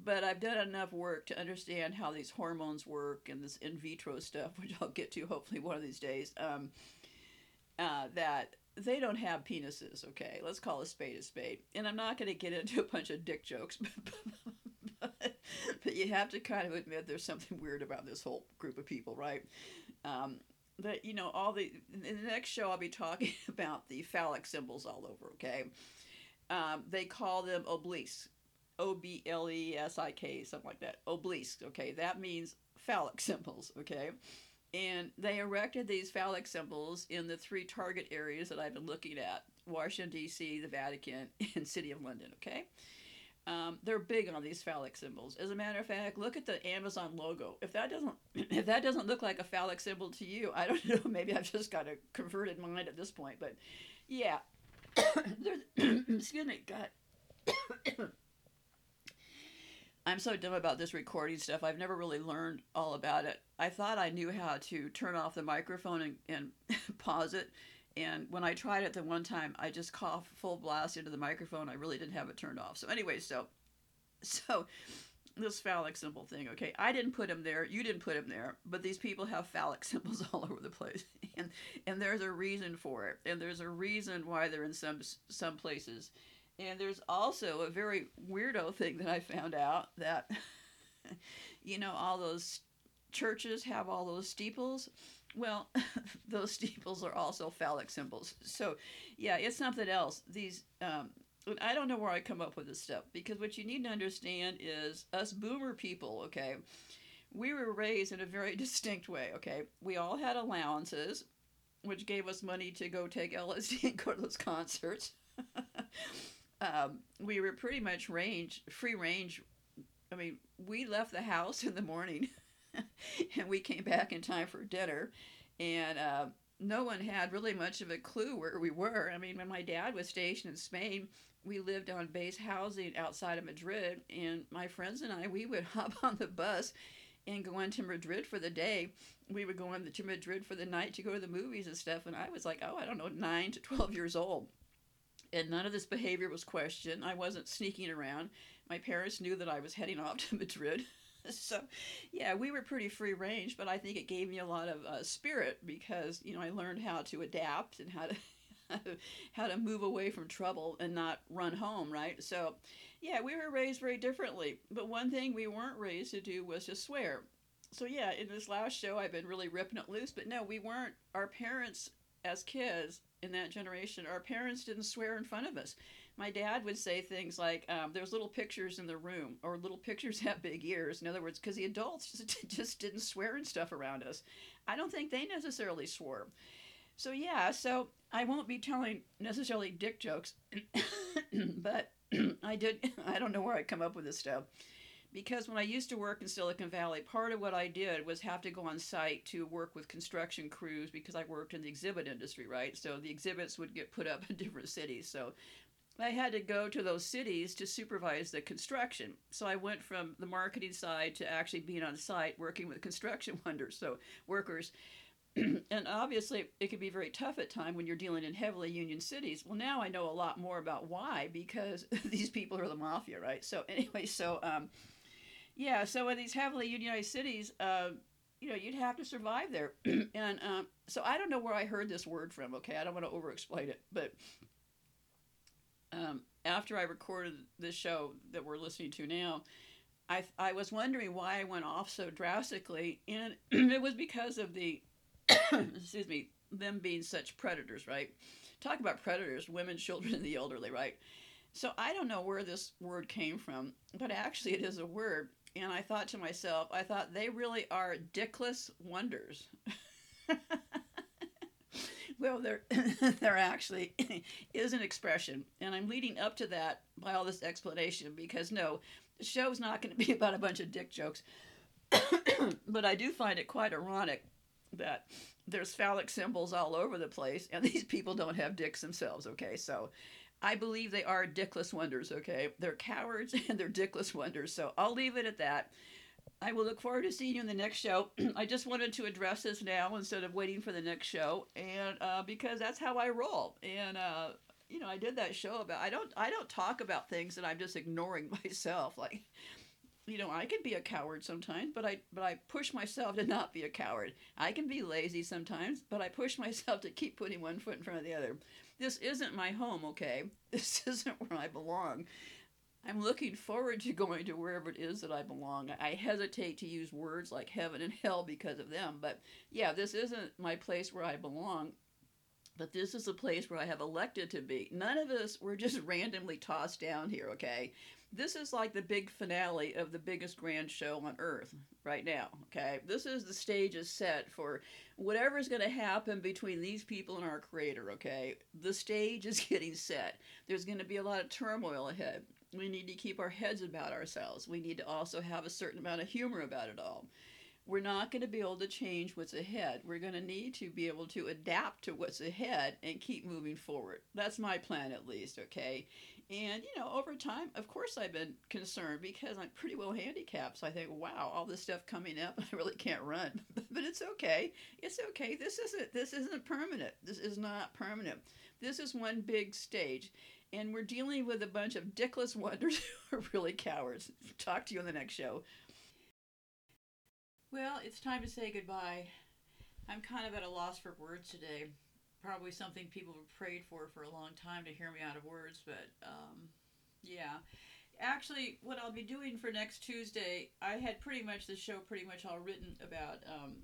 but I've done enough work to understand how these hormones work and this in vitro stuff, [LAUGHS] which I'll get to hopefully one of these days. Um, uh, that they don't have penises. Okay, let's call a spade a spade. And I'm not going to get into a bunch of dick jokes, but, but, you have to kind of admit there's something weird about this whole group of people, right? Um, that you know all the in the next show I'll be talking [LAUGHS] about the phallic symbols all over. Okay, um, they call them obelisks, O B L E S I K, something like that. Obelisks. Okay, that means phallic [LAUGHS] symbols. Okay. And they erected these phallic symbols in the three target areas that I've been looking at Washington, D.C., the Vatican, [LAUGHS] and City of London. Okay? Um, they're big on these phallic symbols. As a matter of fact, look at the Amazon logo. If that doesn't [CLEARS THROAT] if that doesn't look like a phallic symbol to you, I don't [LAUGHS] know. Maybe I've just got a converted mind at this point. But yeah, [COUGHS] [COUGHS] excuse me, God. [COUGHS] I'm so dumb about this recording stuff. I've never really learned all about it. I thought I knew how to turn off the microphone and, and [LAUGHS] pause it and when I tried it the one time, I just coughed full blast into the microphone. I really didn't have it turned off. So anyway, so [LAUGHS] so this phallic symbol thing, okay? I didn't put him there. You didn't put him there. But these people have phallic [LAUGHS] symbols all over the place, [LAUGHS] and and there's a reason for it, and there's a reason why they're in some some places, and there's also a very weirdo thing that I found out that, you know, all those churches have all those steeples well, [LAUGHS] those steeples are also phallic symbols. So, yeah, it's something else. These, um, I don't know where I come up with this stuff because what you need to understand is us boomer people, okay, we were raised in a very [LAUGHS] distinct way, okay? We all had allowances, which gave us money to go take LSD and go to those concerts. [LAUGHS] um, we were pretty much range, free range. I mean, we left the house in the morning [LAUGHS] and we came back in time for dinner. And uh, no one had really much of a clue where we were. I mean, when my dad was stationed in Spain, we lived on base housing outside of Madrid, and my friends and I, we would [LAUGHS] hop on the bus and go into Madrid for the day. We would go into Madrid for the night to go to the movies and stuff, and I was like, oh, I don't know, nine to 12 years old. And none of this behavior was questioned. I wasn't sneaking around. My parents knew that I was heading off [LAUGHS] to Madrid. [LAUGHS] so, yeah, we were pretty free range, but I think it gave me a lot of uh, spirit because, you know, I learned how to adapt and [LAUGHS] how to how to move away from trouble and not run home, right? So, yeah, we were raised very differently. But one thing we weren't raised to do was to swear. So, yeah, in this last show, I've been really ripping it loose. But no, we weren't. Our parents, as kids in that generation, our parents didn't swear in front of us. My dad would say things like, um, "There's little pictures in the room," or "Little pictures [LAUGHS] have big ears." In other words, because the adults [LAUGHS] just, just didn't swear and stuff around us. I don't think they necessarily swore. So yeah, so I won't be telling necessarily dick jokes, [COUGHS] but [COUGHS] I did. [LAUGHS] I don't know where I come up with this stuff. Because when I used to work in Silicon Valley, part of what I did was have to go on site to work with construction crews because I worked in the exhibit industry, right? So the exhibits would get put up in different cities. So I had to go to those cities to supervise the construction. So I went from the marketing side to actually being on site working with construction [LAUGHS] vendors, so workers. [CLEARS THROAT] and obviously it could be very tough at time when you're dealing in heavily union cities well now i know a lot more about why because [LAUGHS] these people are the mafia right so anyway so um, yeah so in these heavily unionized cities uh, you know you'd have to survive there [CLEARS THROAT] and um, so i don't know where i heard this word from okay i don't want to over explain it but um, after i recorded this show that we're listening to now I, I was wondering why I went off so drastically, and [CLEARS THROAT] it was because of the [COUGHS] excuse me, them being such predators, right? Talk about predators, women, children, and the elderly, right? So I don't know where this word came from, but actually it is a word. And I thought to myself, I thought they really are dickless wonders. [LAUGHS] well, there, [LAUGHS] there actually [LAUGHS] is an expression, and I'm leading up to that by all this explanation because no, the show's not going to be [LAUGHS] about a bunch of dick jokes. [COUGHS] but I do find it quite ironic that there's phallic symbols all over the place, and these people don't have dicks themselves, okay? So I believe they are dickless wonders, okay? They're cowards and they're dickless wonders. So I'll leave it at that. I will look forward to seeing you in the next show. [CLEARS THROAT] I just wanted to address this now instead of waiting for the next show, and uh, because that's how I roll. And uh, you know, I did that show about. I don't. I don't talk about things that I'm just ignoring [LAUGHS] myself. Like you know, I can be a coward sometimes, but I but I push myself to not be a coward. I can be lazy sometimes, but I push myself to keep putting one foot in front of the other. This isn't my home, okay? [LAUGHS] This isn't where I belong. I'm looking forward to going to wherever it is that I belong. I hesitate to use words like heaven and hell because of them, but yeah, this isn't my place where I belong. But this is a place where I have elected to be. None of us were just [LAUGHS] randomly tossed down here, okay? this is like the big finale of the biggest grand show on earth right now okay this is the stage is set for whatever is going to happen between these people and our creator okay the stage is [LAUGHS] getting set there's going to be a lot of turmoil ahead we need to keep our heads about ourselves we need to also have a certain amount of humor about it all we're not going to be able to change what's ahead. We're going to need to be able to adapt to what's ahead and keep moving forward. That's my plan, at least, okay? And, you know, over time, of course, I've been concerned because I'm pretty well handicapped. So I think, wow, all this stuff coming up, [LAUGHS] I really can't run. [LAUGHS] but it's okay. It's okay. This isn't this isn't permanent. This is not permanent. This is one big stage. And we're dealing with a bunch of dickless wonders [LAUGHS] who are really cowards. Talk to you on the next show. Well, it's time to say goodbye. I'm kind of at a loss for words today probably something people have prayed for for a long time to hear me out of words, but um, yeah. Actually, what I'll be doing for next Tuesday, I had pretty much the show pretty much all written about um,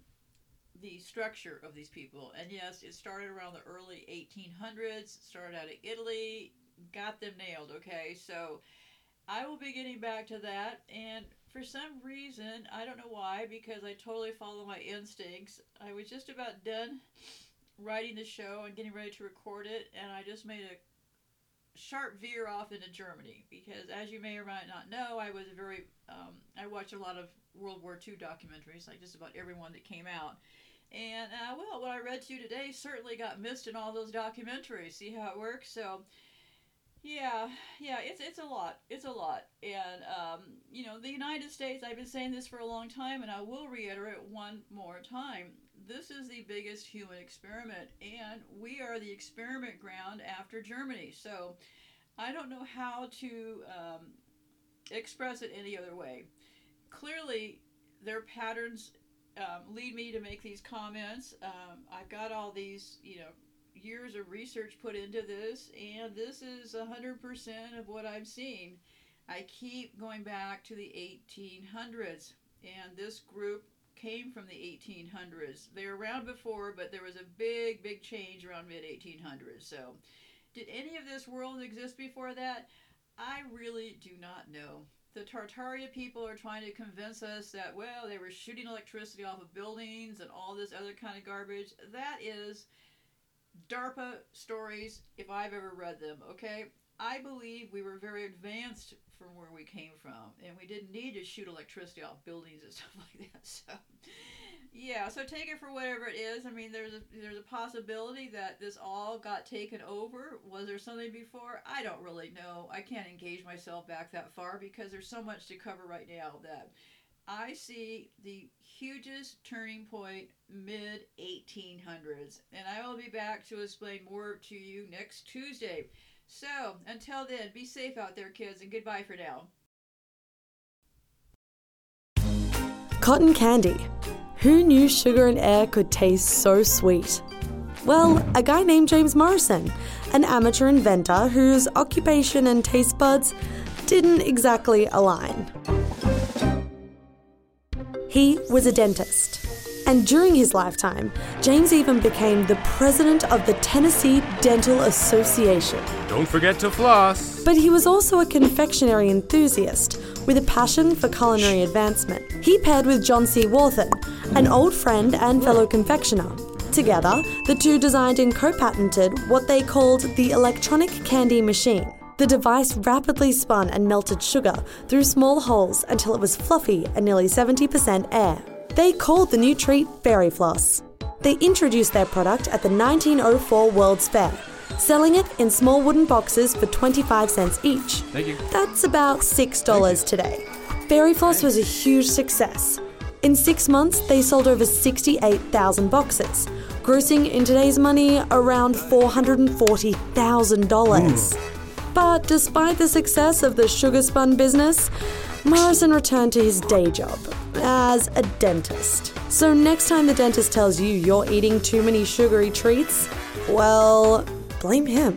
the structure of these people. And yes, it started around the early 1800s, it started out of Italy, got them nailed, okay? So I will be getting back to that. And for some reason, I don't know why, because I totally follow my instincts, I was just about done writing the show and getting ready to record it, and I just made a sharp veer off into Germany because, as you may or might not know, I was a very um, I watched a lot of World War II documentaries, like just about everyone that came out. And uh, well, what I read to you today certainly got missed in all those documentaries. See how it works? So, yeah, yeah, it's it's a lot. It's a lot. And um, you know, the United States. I've been saying this for a long time, and I will reiterate one more time. This is the biggest human experiment, and we are the experiment ground after Germany. So, I don't know how to um, express it any other way. Clearly, their patterns um, lead me to make these comments. Um, I've got all these, you know, years of research put into this, and this is 100% of what I've seen. I keep going back to the 1800s, and this group came from the 1800s. They were around before, but there was a big, big change around mid 1800s. So, did any of this world exist before that? I really do not know. The Tartaria people are trying to convince us that, well, they were shooting electricity off of buildings and all this other kind of garbage. That is DARPA stories if I've ever read them, okay? I believe we were very advanced from where we came from, and we didn't need to shoot electricity off buildings and [LAUGHS] stuff like that. So, yeah, so take it for whatever it is. I mean, there's a there's a possibility that this all got taken over. Was there something before? I don't really know. I can't engage myself back that far because there's so much to cover right now that I see the hugest turning point mid 1800s, and I will be back to explain more to you next Tuesday. So, until then, be safe out there, kids, and goodbye for now. Cotton candy. Who knew sugar and air could taste so sweet? Well, a guy named James Morrison, an amateur inventor whose occupation and taste buds didn't exactly align. He was a dentist. And during his lifetime, James even became the president of the Tennessee Dental Association. Don't forget to floss. But he was also a confectionery enthusiast with a passion for culinary advancement. He paired with John C. Wharton, an old friend and fellow confectioner. Together, the two designed and co patented what they called the electronic candy machine. The device rapidly spun and melted sugar through small holes until it was fluffy and nearly 70% air. They called the new treat Fairy Floss. They introduced their product at the 1904 World's Fair, selling it in small wooden boxes for 25 cents each. Thank you. That's about $6 today. Fairy Floss was a huge success. In six months, they sold over 68,000 boxes, grossing in today's money around $440,000. But despite the success of the sugar spun business, Morrison returned to his day job as a dentist. So next time the dentist tells you you're eating too many sugary treats, well, blame him.